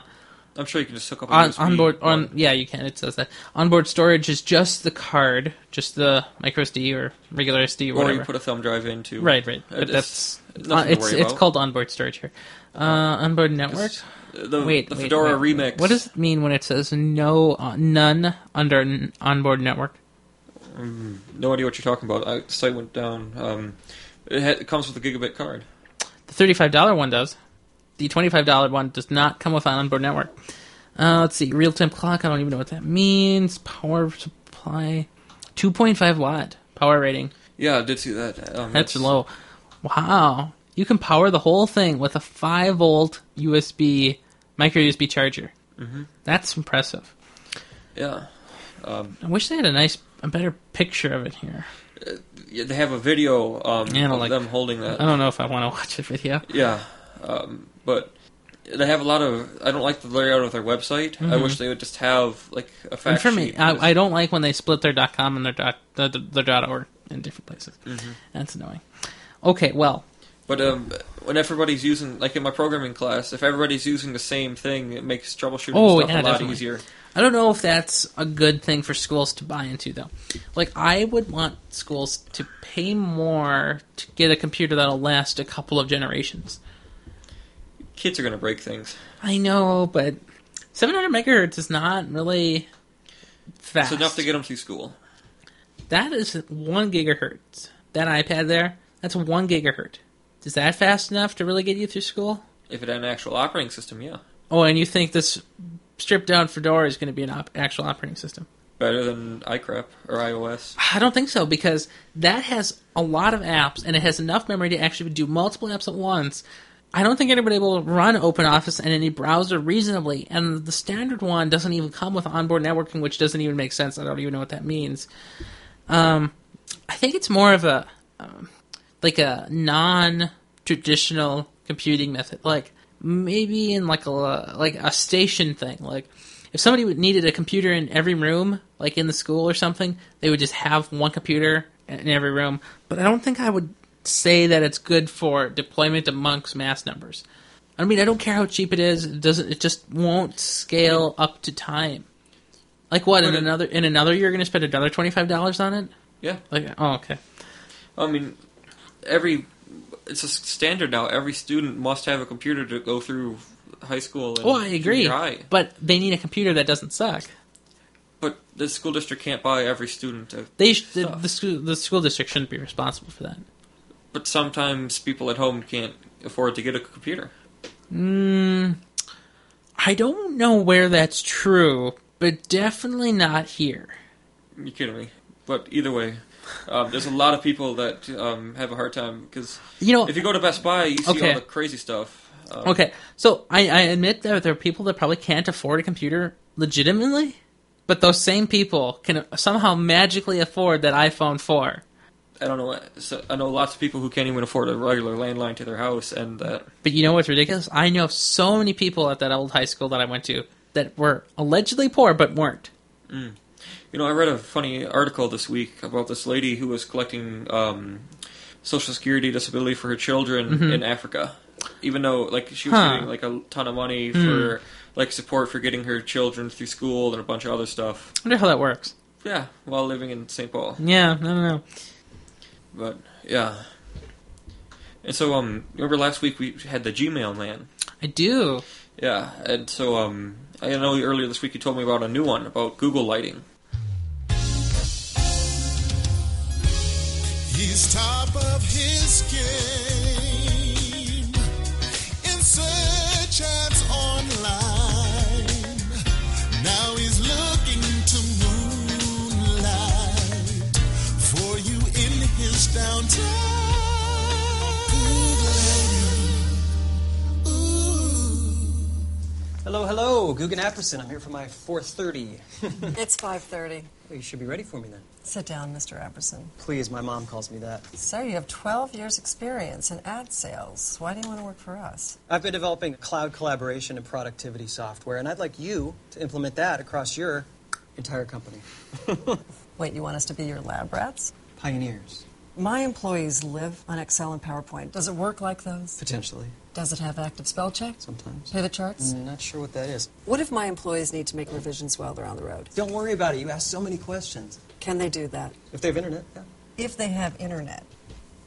I'm sure you can just hook up a on USB onboard on yeah you can it says that onboard storage is just the card just the micro SD or regular SD or or whatever you put a thumb drive into. right right Uh, but it's that's uh, to it's it's called onboard storage here uh, onboard network The, wait the Fedora wait. Remix. what does it mean when it says no uh, none under n- onboard network Mm, no idea what you're talking about. I, the site went down. Um, it, had, it comes with a gigabit card. the $35 one does the $25 one does not come with an onboard network uh, let's see real time clock I don't even know what that means power supply 2.5 watt power rating Yeah, I did see that. Um, That's low. Wow. You can power the whole thing with a 5 volt USB, micro USB charger. Mhm. That's impressive. Yeah. Um, I wish they had a nice, a better picture of it here. yeah, they have a video um, Yeah, of like- them holding that. I don't know if I want to watch a video. Yeah, um, but they have a lot of. I don't like the layout of their website. I Mhm. wish they would just have like a fact for me. I, I don't like when they split their .com and their dot, their, their dot .org in different places. Mhm. That's annoying. Okay, well, But um, when everybody's using, like in my programming class, if everybody's using the same thing, it makes troubleshooting Oh, stuff yeah, a lot definitely. easier. I don't know if that's a good thing for schools to buy into, though. Like, I would want schools to pay more to get a computer that'll last a couple of generations. Kids are going to break things. I know, but 700 megahertz is not really fast. It's enough to get them through school. That is one gigahertz. That iPad there, that's one gigahertz. Is that fast enough to really get you through school? If it had an actual operating system, yeah, Oh, and you think this stripped down Fedora is going to be an op- actual operating system? better than iCrep or iOS. I don't think so because that has a lot of apps and it has enough memory to actually do multiple apps at once. I don't think anybody will run OpenOffice in any browser reasonably, and the standard one doesn't even come with onboard networking, which doesn't even make sense. I don't even know what that means. Um, I think it's more of a um, like a non-traditional computing method, like maybe in like a like a station thing, like if somebody needed a computer in every room, like in the school or something, they would just have one computer in every room. But I don't think I would say that it's good for deployment amongst mass numbers. I mean, I don't care how cheap it is; it doesn't. It just won't scale up to time. Like what? In another in another year, you're going to spend another twenty five dollars on it? Yeah, Like, oh, okay. I mean, every it's a standard now. Every student must have a computer to go through high school. And Oh, I agree. But they need a computer that doesn't suck. But the school district can't buy every student. A, They sh- the school the school district shouldn't be responsible for that. But sometimes people at home can't afford to get a computer. Mm, I don't know where that's true, but definitely not here. You kidding me? But either way, um, there's a lot of people that um, have a hard time because You know, if you go to Best Buy, you see Okay. all the crazy stuff. Um, okay, so I, I admit that there are people that probably can't afford a computer legitimately, but those same people can somehow magically afford that iPhone 4. I don't know. So I know lots of people who can't even afford a regular landline to their house, and that But you know what's ridiculous? I know so many people at that old high school that I went to that were allegedly poor but weren't. You know, I read a funny article this week about this lady who was collecting um, Social Security disability for her children in Africa, even though like she was Mm-hmm. Huh. Getting like a ton of money for like support for getting her children through school and a bunch of other stuff. I wonder how that works. Yeah, while living in St. Paul. Yeah, I don't know. But yeah. And so um remember last week we had the Gmail man. I do. Yeah, and so um I know earlier this week you told me about a new one about Google Lighting. He's top of his game. In search ads online. Downtown. Hello, hello, Guggen Apperson. I'm here for my 4:30. It's 5.30. Well, you should be ready for me then. Sit down, Mr. Apperson. Please, my mom calls me that. Sir, you have 12 years' experience in ad sales. Why do you want to work for us? I've been developing cloud collaboration and productivity software, and I'd like you to implement that across your entire company. Wait, you want us to be your lab rats? Pioneers. My employees live on Excel and PowerPoint. Does it work like those? Potentially, Does it have active spell check? sometimes. Pivot charts? I'm not sure what that is. What if my employees need to make revisions while they're on the road? Don't worry about it. You ask so many questions. Can they do that? If they have internet, yeah. If they have internet.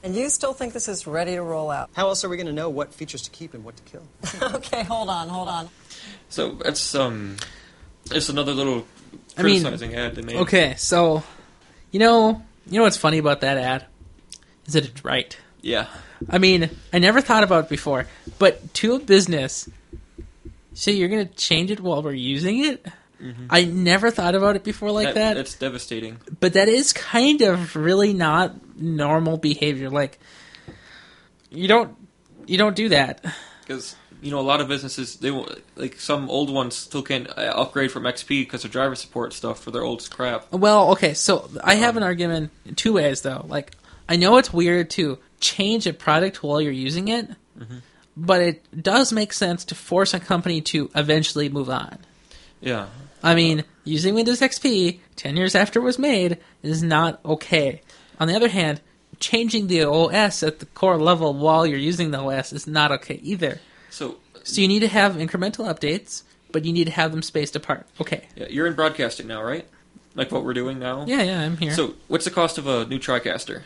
And you still think this is ready to roll out? How else are we going to know what features to keep and what to kill? okay, hold on, hold on. So it's um, it's another little I mean, criticizing ad they made. Okay, so you know, you know what's funny about that ad is that it's right. Yeah. I mean, I never thought about it before, but to a business, so you're gonna change it while we're using it. I never thought about it before like that, That's devastating. but that is kind of really not normal behavior. Like, you don't, you don't do that. because you know a lot of businesses they won't- like some old ones still can't uh, upgrade from XP because of driver support stuff for their old crap. Well, okay, so I have an argument in two ways though. Like, I know it's weird to change a product while you're using it, but it does make sense to force a company to eventually move on. Yeah, I mean, using Windows XP 10 years after it was made is not okay. On the other hand, changing the OS at the core level while you're using the OS is not okay either. so So you need to have incremental updates, but you need to have them spaced apart. Okay. yeah, you're in broadcasting now, right? Like what we're doing now. Yeah, yeah, I'm here. So what's the cost of a new TriCaster?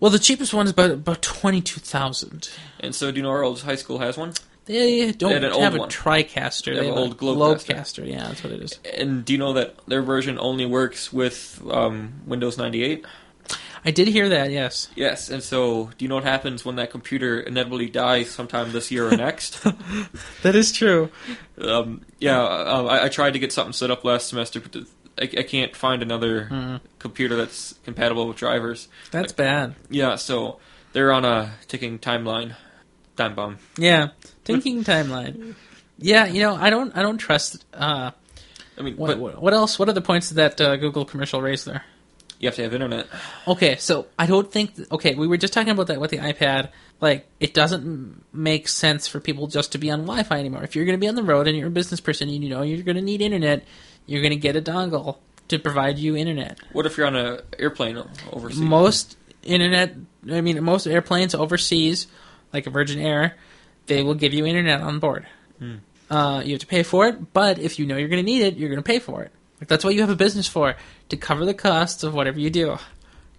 Well, the cheapest one is about about 22,000. And so do you know our old high school has one? They don't They had an old have a one. TriCaster. They have They an old Globecaster. Globecaster. Yeah, that's what it is. And do you know that their version only works with um, Windows 98? I did hear that. Yes. Yes, and so do you know what happens when that computer inevitably dies sometime this year or next? That is true. um, yeah, uh, I, I tried to get something set up last semester, but I, I can't find another Hmm. computer that's compatible with drivers. That's bad. Yeah, so they're on a ticking timeline, time bomb. Yeah. ticking timeline. Yeah, you know, I don't I don't trust uh I mean, what, but what, else? What are the points that uh, Google commercial raised there? you have to have internet. Okay, so I don't think. Okay, we were just talking about that with the iPad. Like, it doesn't make sense for people just to be on Wi-Fi anymore. If you're going to be on the road and you're a business person and you know you're going to need internet, you're going to get a dongle to provide you internet. What if you're on an airplane overseas? Most internet, I mean, most airplanes overseas, like a Virgin Air, they will give you internet on board. Uh, you have to pay for it, but if you know you're going to need it, you're going to pay for it. Like that's what you have a business for to cover the costs of whatever you do,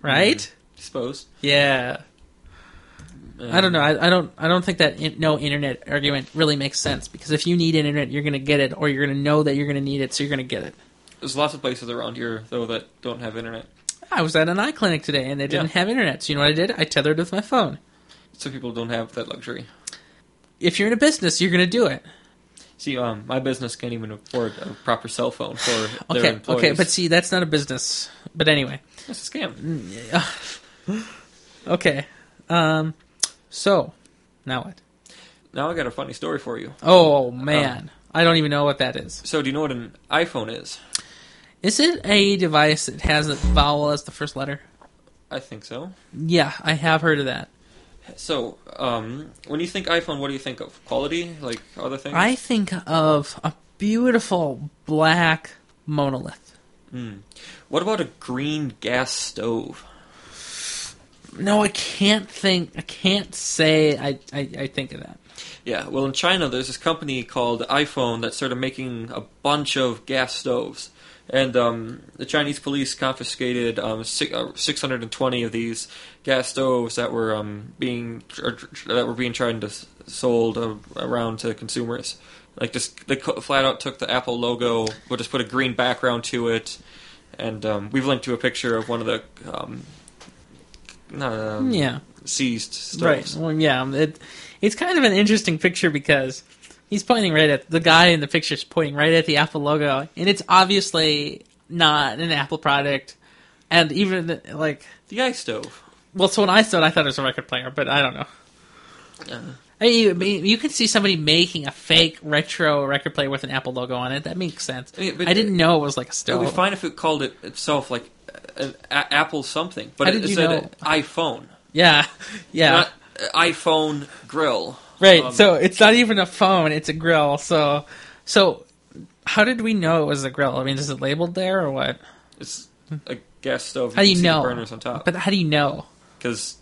right? suppose. Yeah. I don't know. I, I don't. I don't think that in, no internet argument really makes sense because if you need internet, you're going to get it, or you're going to know that you're going to need it, so you're going to get it. There's lots of places around here though that don't have internet. I was at an eye clinic today, and they didn't Yeah. have internet. So you know what I did? I tethered with my phone. Some people don't have that luxury. If you're in a business, you're going to do it. See, um, my business can't even afford a proper cell phone for their Okay. employees. Okay. But see, that's not a business. But anyway. it's a scam. Okay. Um. So, now what? Now I got a funny story for you. Oh man, I don't even know what that is. So, do you know what an iPhone is? Is it a device that has a vowel as the first letter? I think so. Yeah, I have heard of that. So, um, when you think iPhone, what do you think of? Quality, like other things? I think of a beautiful black monolith. What about a green gas stove? No, I can't think. I can't say. I I, I think of that. Yeah, well, in China, there's this company called iPhone that started making a bunch of gas stoves. And um, the Chinese police confiscated um, six, uh, 620 of these gas stoves that were um, being that were being tried to sold uh, around to consumers. Like just they flat out took the Apple logo, but just put a green background to it. And um, we've linked to a picture of one of the um, Yeah, seized stoves. right. Well, yeah, it, it's kind of an interesting picture because he's pointing right at the guy in the picture is pointing right at the Apple logo, and it's obviously not an Apple product. And even like, The ice stove. well, so when I saw it, I thought it was a record player, but I don't know. Uh, I mean, you, can see somebody making a fake retro record player with an Apple logo on it. That makes sense. I mean, I didn't know it was like a stove. It would be fine if it called it itself like an a- Apple something, but How it did you said know? an iPhone, Yeah, yeah, not iPhone grill. right. Um, so it's not even a phone; it's a grill. So, so how did we know it was a grill? I mean, is it labeled there or what? it's a gas stove. How do you can see the know? burners on top? But how do you know? because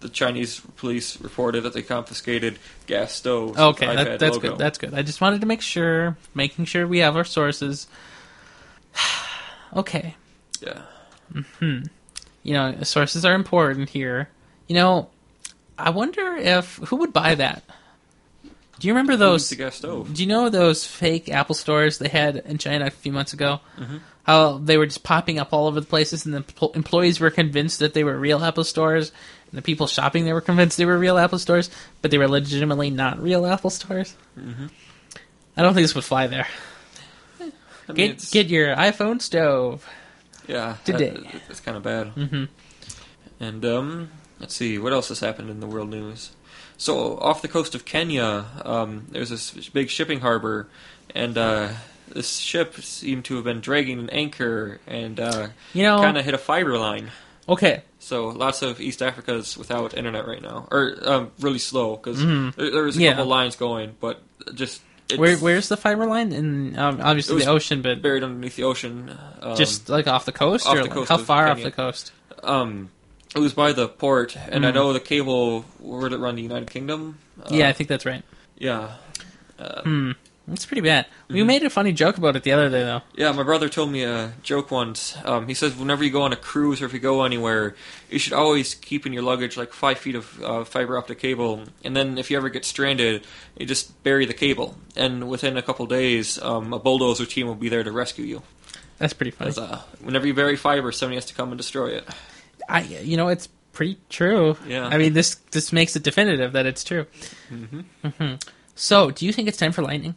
the Chinese police reported that they confiscated gas stoves. Okay, with that, iPad that's logo. good. That's good. I just wanted to make sure, making sure we have our sources. okay, yeah. You know, sources are important here. You know, I wonder if who would buy that. Do you remember those? the gas stove. Do you know those fake Apple stores they had in China a few months ago? Mm-hmm. How they were just popping up all over the places, and the employees were convinced that they were real Apple stores, and the people shopping there were convinced they were real Apple stores, but they were legitimately not real Apple stores. Mm-hmm. I don't think this would fly there. I mean, Get it's, get your iPhone stove. Yeah, today. that- it's kind of bad. hmm And um, let's see what else has happened in the world news. So off the coast of Kenya, um, there's this big shipping harbor, and uh, this ship seemed to have been dragging an anchor and uh, You know, kind of hit a fiber line. okay, So lots of East Africa is without internet right now, or um, really slow because Mhm. there, there's a Yeah. couple lines going, but just where where's the fiber line? In um, obviously the ocean, but buried underneath the ocean. Um, just like off the coast, off or the like, coast how far off the coast? um, it was by the port, and I Mm. know the cable where did it run the United Kingdom. Uh, yeah, I think that's right. yeah. Uh, Hmm, that's pretty bad. We Mhm. made a funny joke about it the other day, though. Yeah, my brother told me a joke once. Um, he says whenever you go on a cruise or if you go anywhere, you should always keep in your luggage like five feet of uh, fiber optic cable, and then if you ever get stranded, you just bury the cable, and within a couple days, um, a bulldozer team will be there to rescue you. That's pretty funny. uh, whenever you bury fiber, somebody has to come and destroy it. I, you know, it's pretty true. Yeah. I mean, this this makes it definitive that it's true. hmm hmm So, do you think it's time for lightning?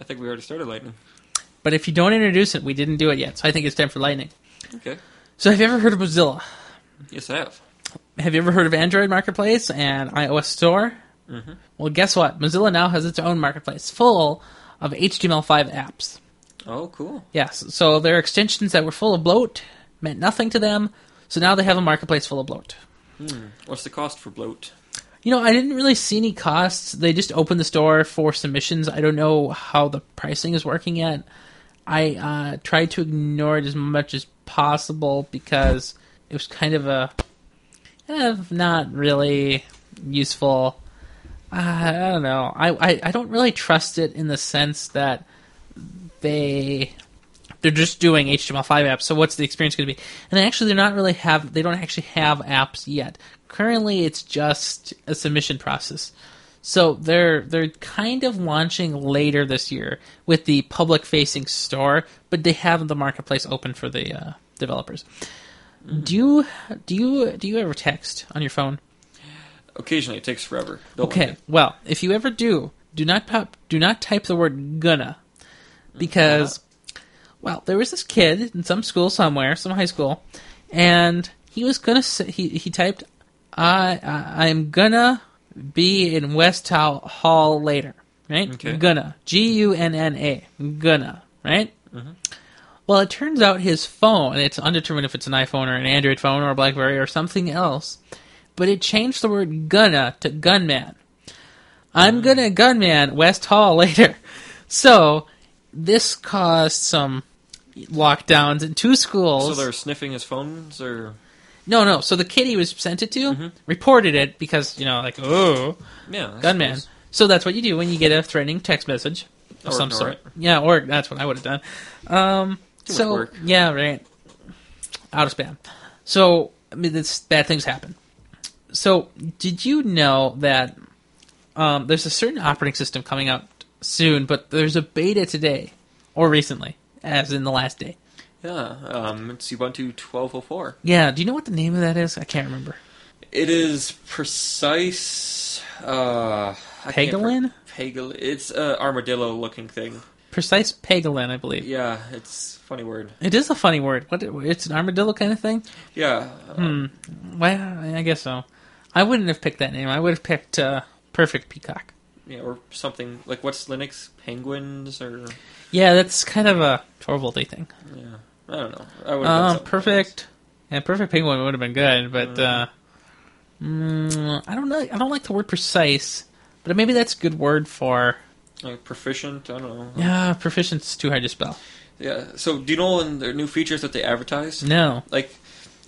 I think we already started lightning. But if you don't introduce it, we didn't do it yet. So I think it's time for lightning. Okay. So have you ever heard of Mozilla? Yes, I have. Have you ever heard of Android Marketplace and iOS Store? hmm Well, guess what? Mozilla now has its own marketplace full of HTML5 apps. Oh, cool. Yes, so their extensions that were full of bloat meant nothing to them. So now they have a marketplace full of bloat. Hmm. What's the cost for bloat? You know, I didn't really see any costs. They just opened the store for submissions. I don't know how the pricing is working yet. I uh, tried to ignore it as much as possible because it was kind of a eh, not really useful. Uh, I don't know. I, I I don't really trust it in the sense that they they're just doing HTML5 apps. So what's the experience going to be? And actually, they're not really have they don't actually have apps yet. Currently, it's just a submission process. So they're they're kind of launching later this year with the public facing store, but they have the marketplace open for the uh, developers. Do you do you do you ever text on your phone? Occasionally, it takes forever. Don't Okay, well, if you ever do, do not pop, do not type the word "gonna," because, well, there was this kid in some school somewhere, some high school, and he was gonna say, he he typed, "I I I'm gonna be in West Hall, later," right? Okay. Gonna, G U N N A, gonna, right? Mhm. Well, it turns out his phone, it's undetermined if it's an iPhone or an Android phone or a Blackberry or something else, but it changed the word gonna to gunman. I'm gonna gunman West Hall later. So, this caused some lockdowns in two schools. So they're sniffing his phones, or no, no. So the kid he was sent it to Mhm. reported it because, you know, like, oh, yeah, I gunman. suppose. So that's what you do when you get a threatening text message of Or some sort. it. Yeah, or that's what I would have done. Um, so yeah, right. Out of spam. So I mean, this bad things happen. So did you know that um, there's a certain operating system coming out soon, but there's a beta today or recently, as in the last day. Yeah, um, it's Ubuntu 12.04. Yeah. Do you know what the name of that is? I can't remember. It is precise. Uh, I can't pre- Pangolin. It's an armadillo-looking thing. Precise Pangolin, I believe. Yeah, it's a funny word. It is a funny word. What? It's an armadillo kind of thing. Yeah. Hmm. Well, I guess so. I wouldn't have picked that name. I would have picked uh, Perfect Peacock. Yeah, or something like what's Linux? Penguins or Yeah, that's kind of a Torvaldy thing. yeah. I don't know. I would Um, perfect. Yeah, Perfect Penguin would have been good, but uh, mm, I don't know. I don't like the word precise, but maybe that's a good word for. like proficient. I don't know. Yeah, proficient's too hard to spell. Yeah. So, do you know in their new features that they advertise? No. Like,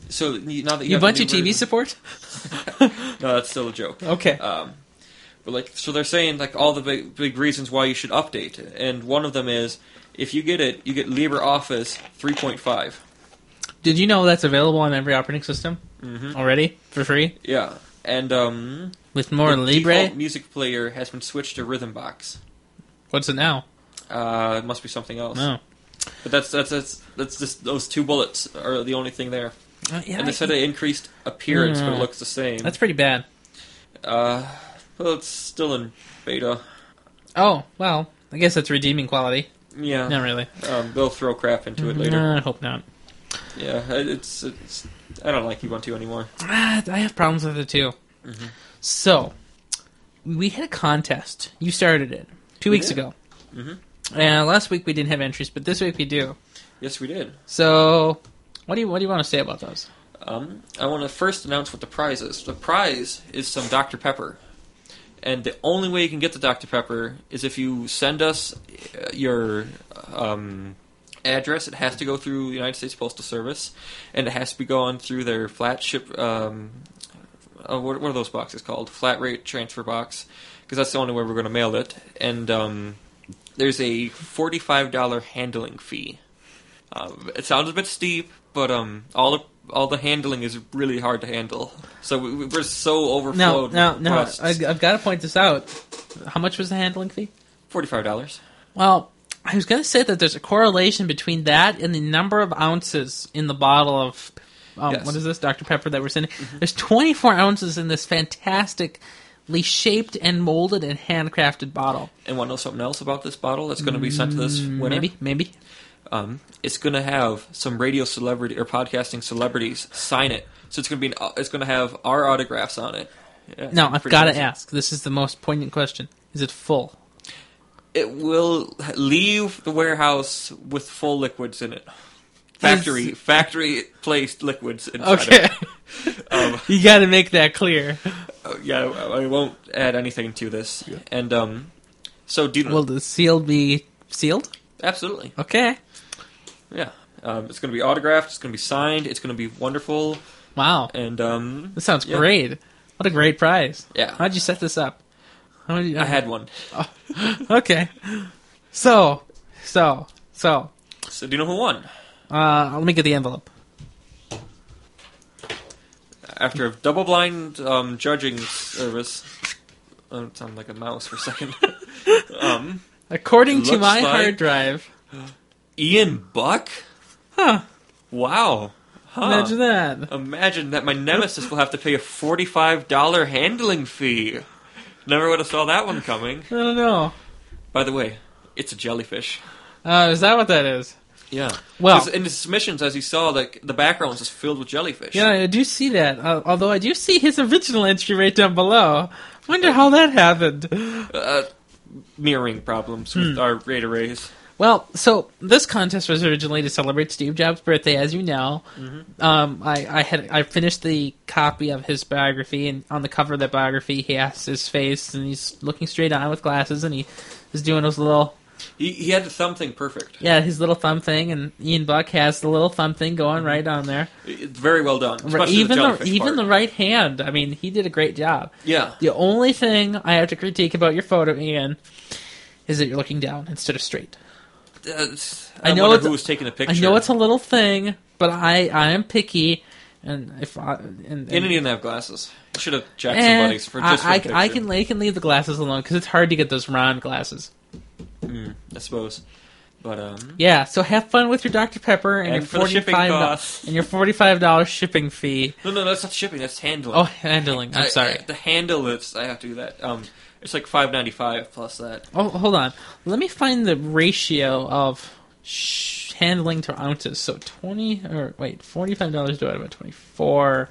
so you- now that you, have the bunch new of TV version- support? No, that's still a joke. Okay. Um, but like, so they're saying like all the big big reasons why you should update, and one of them is if you get it, you get LibreOffice 3.5. Did you know that's available on every operating system Mhm. already for free Yeah, and um, with more the Libre? music player has been switched to Rhythmbox. What's it now? Uh, it must be something else. No. But that's that's that's that's just those two bullets are the only thing there. Uh, yeah, and they said they increased appearance, but Mm. it looks the same. that's pretty bad. uh, well, it's still in beta. Oh well, I guess that's redeeming quality. Yeah, Not really. um, they'll throw crap into it later. No, I hope not. Yeah, it's it's. I don't like Ubuntu anymore. Ah, I have problems with it too. Mm-hmm. So, we had a contest. You started it two We weeks did. ago. Mhm. And last week we didn't have entries, but this week we do. Yes, we did. So, what do you what do you want to say about those? Um, I want to first announce what the prize is. The prize is some Dr. Pepper. And the only way you can get the Dr. Pepper is if you send us uh, your um, address. It has to go through the United States Postal Service, and it has to be going through their flat ship. Um, uh, what, what are those boxes called? Flat rate transfer box, because that's the only way we're going to mail it. And um, there's a forty-five dollar handling fee. Um, it sounds a bit steep, but um, all the all the handling is really hard to handle. So we, we're so overflowed. no, with no. I, I've got to point this out. How much was the handling fee? Forty-five dollars. Well, I was going to say that there's a correlation between that and the number of ounces in the bottle of um, Yes. what is this Dr Pepper that we're sending. There's 24 ounces in this fantastically shaped and molded and handcrafted bottle. And want to know something else about this bottle that's going to be sent to this winner? Maybe, maybe. Um, it's going to have some radio celebrity or podcasting celebrities sign it. So it's going to be an, it's going to have our autographs on it. Yeah, Now I've got to ask. This is the most poignant question. Is it full? It will leave the warehouse with full liquids in it. Factory Is- factory placed liquids inside Okay, it. Um, you got to make that clear. uh, yeah, I I won't add anything to this. And um, so do you know? Will the seal be sealed? Absolutely, Okay. yeah. Um, it's going to be autographed. It's going to be signed. It's going to be wonderful. Wow, And um, this sounds yeah. great. What a great prize. Yeah. How'd you set this up? You, I had one. Okay. So, so, so. So do you know who won? Uh, let me get the envelope. After a double blind um, judging service, oh, it sounded like a mouse for a second. um, According to my like- hard drive. Ian Buck. Huh. Wow. Huh. Imagine that. Imagine that my nemesis will have to pay a forty-five dollar handling fee. Never would have saw that one coming. I don't know. By the way, it's a jellyfish. Uh, is that what that is? Yeah. Well- in his submissions, as you saw, like the background was just filled with jellyfish. Yeah, I do see that. Uh, although I do see his original entry right down below. Wonder how that happened. Uh, mirroring problems with Hmm. our RAID arrays. Well, so this contest was originally to celebrate Steve Jobs' birthday, as you know. Um, I, I had I finished the copy of his biography, and on the cover of that biography, he has his face, and he's looking straight on with glasses, and he is doing his little He, he had the thumb thing perfect. yeah his little thumb thing, and Ian Buck has the little thumb thing going right on there. It's very well done. Especially even the the, even part. the right hand. I mean, he did a great job. Yeah. The only thing I have to critique about your photo, Ian, is that you're looking down instead of straight. Uh, I I, know who was taking a picture. I know it's a little thing, but I I am picky, and if I and, and didn't have glasses. Should have jacked eh, somebody's for just I, for I, I can I can leave the glasses alone because it's hard to get those round glasses. Mm, I suppose. But um, Yeah, so have fun with your Dr Pepper and, And your forty shipping five and your forty five dollars shipping fee. no, no, that's not shipping. That's handling. Oh, handling. I'm I- sorry. I- the handle is. I have to do that. Um, it's like five ninety five plus that. Oh, hold on. Let me find the ratio of sh- handling to ounces. So twenty or wait, forty five dollars divided by twenty four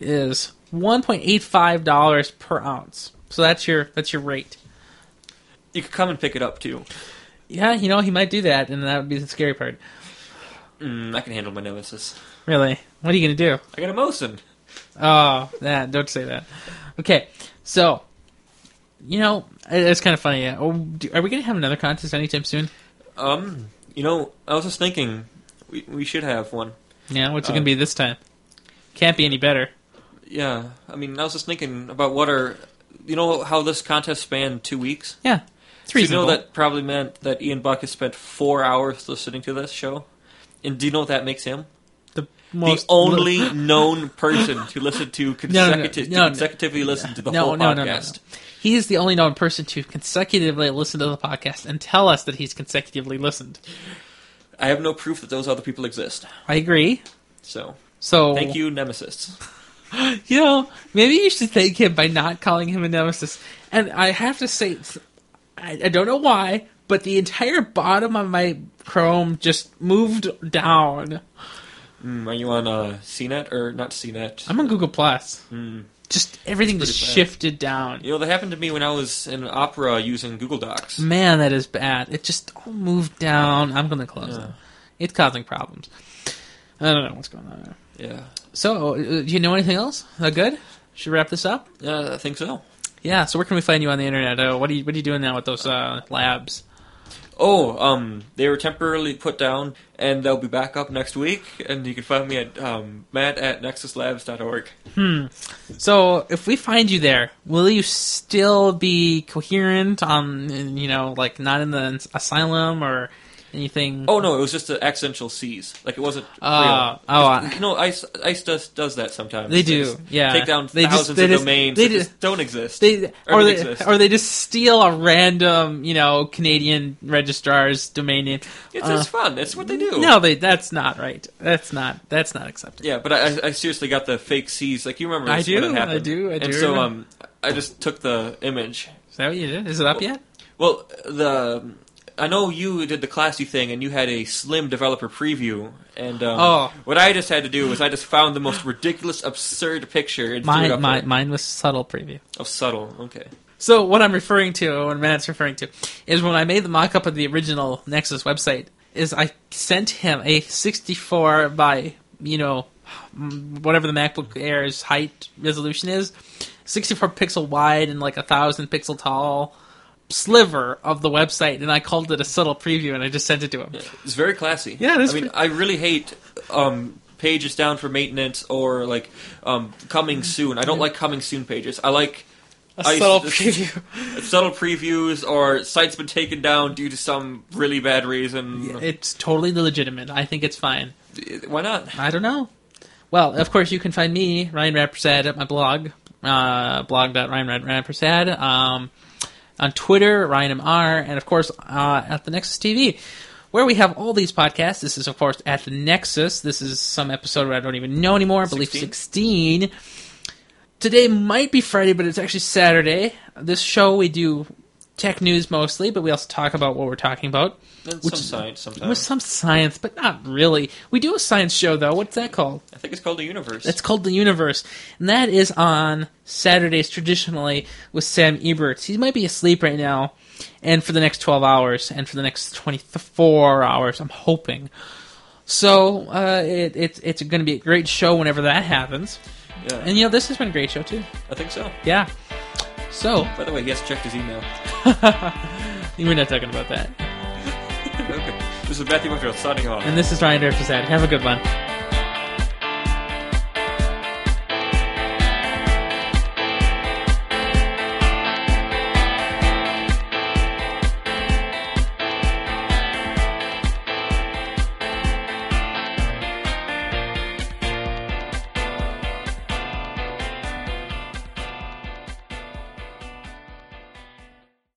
is one point eight five dollars per ounce. So that's your that's your rate. You could come and pick it up too. Yeah, you know he might do that, and that would be the scary part. Mm, I can handle my nemesis. Really, what are you gonna do? I got a Mosin. Oh, that don't say that. Okay, so you know it- it's kind of funny. Yeah. Oh, do- Are we gonna have another contest anytime soon? Um, You know, I was just thinking we we should have one. Yeah, what's it Uh, gonna be this time? Can't be any better. Yeah, I mean, I was just thinking about what are you know how this contest spanned two weeks. Yeah, it's So you know that probably meant that Ian Buck has spent four hours listening to this show. And do you know what that makes him? the the only known person to listen to No, no, no, no, to consecutively listen to the whole podcast. He is the only known person to consecutively listen to the podcast and tell us that he's consecutively listened. I have no proof that those other people exist. I agree. So So thank you, Nemesis. You know, maybe you should thank him by not calling him a nemesis. And I have to say, I, I don't know why, but the entire bottom of my Chrome just moved down. Mm, are you on uh, CNET or not CNET? I'm on Google Plus. Hmm. Just everything just bad. shifted down. You know that happened to me when I was in Opera using Google Docs. Man, that is bad. It just all moved down. I'm going to close Yeah. it. It's causing problems. I don't know what's going on there. Yeah, So, uh, do you know anything else? Uh, good? Should we wrap this up? yeah, I think so. Yeah. So, where can we find you on the internet? Uh, what are you What are you doing now with those uh, labs? Oh, um, they were temporarily put down, and they'll be back up next week. And you can find me at um, matt at nexuslabs.org. So, if we find you there, will you still be coherent on, you know, like not in the asylum or anything? Oh no, it was just the accidental C's. Like it wasn't Uh, real. oh, It's- you know, ICE, ICE does does that sometimes. They do, just yeah. Take down They just- thousands they of just- domains they that just- just don't exist. They or, or they exist. or they just steal a random, you know, Canadian registrar's domain name. it's Uh, just fun. It's what they do. No, they that's not right. That's not that's not acceptable. Yeah, but I, I seriously got the fake C's. Like you remember? I do, When it happened. I do, I And so um, I just took the image. Is that what you did? Is it up yet? Well, the I know you did the classy thing, and you had a slim developer preview. And um, Oh. what I just had to do was I just found the most ridiculous, absurd picture and threw it Mine, up mine, there. mine was subtle preview. Oh, subtle. Okay. So what I'm referring to, what Matt's referring to, is when I made the mock-up of the original Nexus website, is I sent him a 64 by, you know, whatever the MacBook Air's height resolution is, 64 pixel wide and like a thousand pixel tall sliver of the website, and I called it a subtle preview, and I just sent it to him. It's very classy. Yeah, it is I mean, pretty- I really hate um, pages down for maintenance or like um, coming soon. I don't like coming soon pages. I like A I- subtle preview. subtle previews or sites been taken down due to some really bad reason. It's totally legitimate. I think it's fine. Why not? I don't know. Well, of course, you can find me, Ryan Rampersad, at my blog, uh, blog.ryanrampersad, um, on Twitter, RyanMR, and of course, uh, at the Nexus TV, where we have all these podcasts. This is, of course, at the Nexus. This is some episode where I don't even know anymore. I believe 16? 16. Today might be Friday, but it's actually Saturday. This show, we do tech news mostly, but we also talk about what we're talking about. And some science sometimes. With some science, but not really. We do a science show, though. What's that called? I think it's called the universe. It's called The Universe, and that is on Saturdays traditionally with Sam Ebert. He might be asleep right now, and for the next 12 hours, and for the next 24 hours, I'm hoping. So uh, it, it's it's going to be a great show whenever that happens. yeah, And you know, this has been a great show too. I think so. Yeah. So By the way, he has checked his email. we're not talking about that. okay. This is Matthew Montreal signing off. And this is Ryan Rampersad. Have a good one.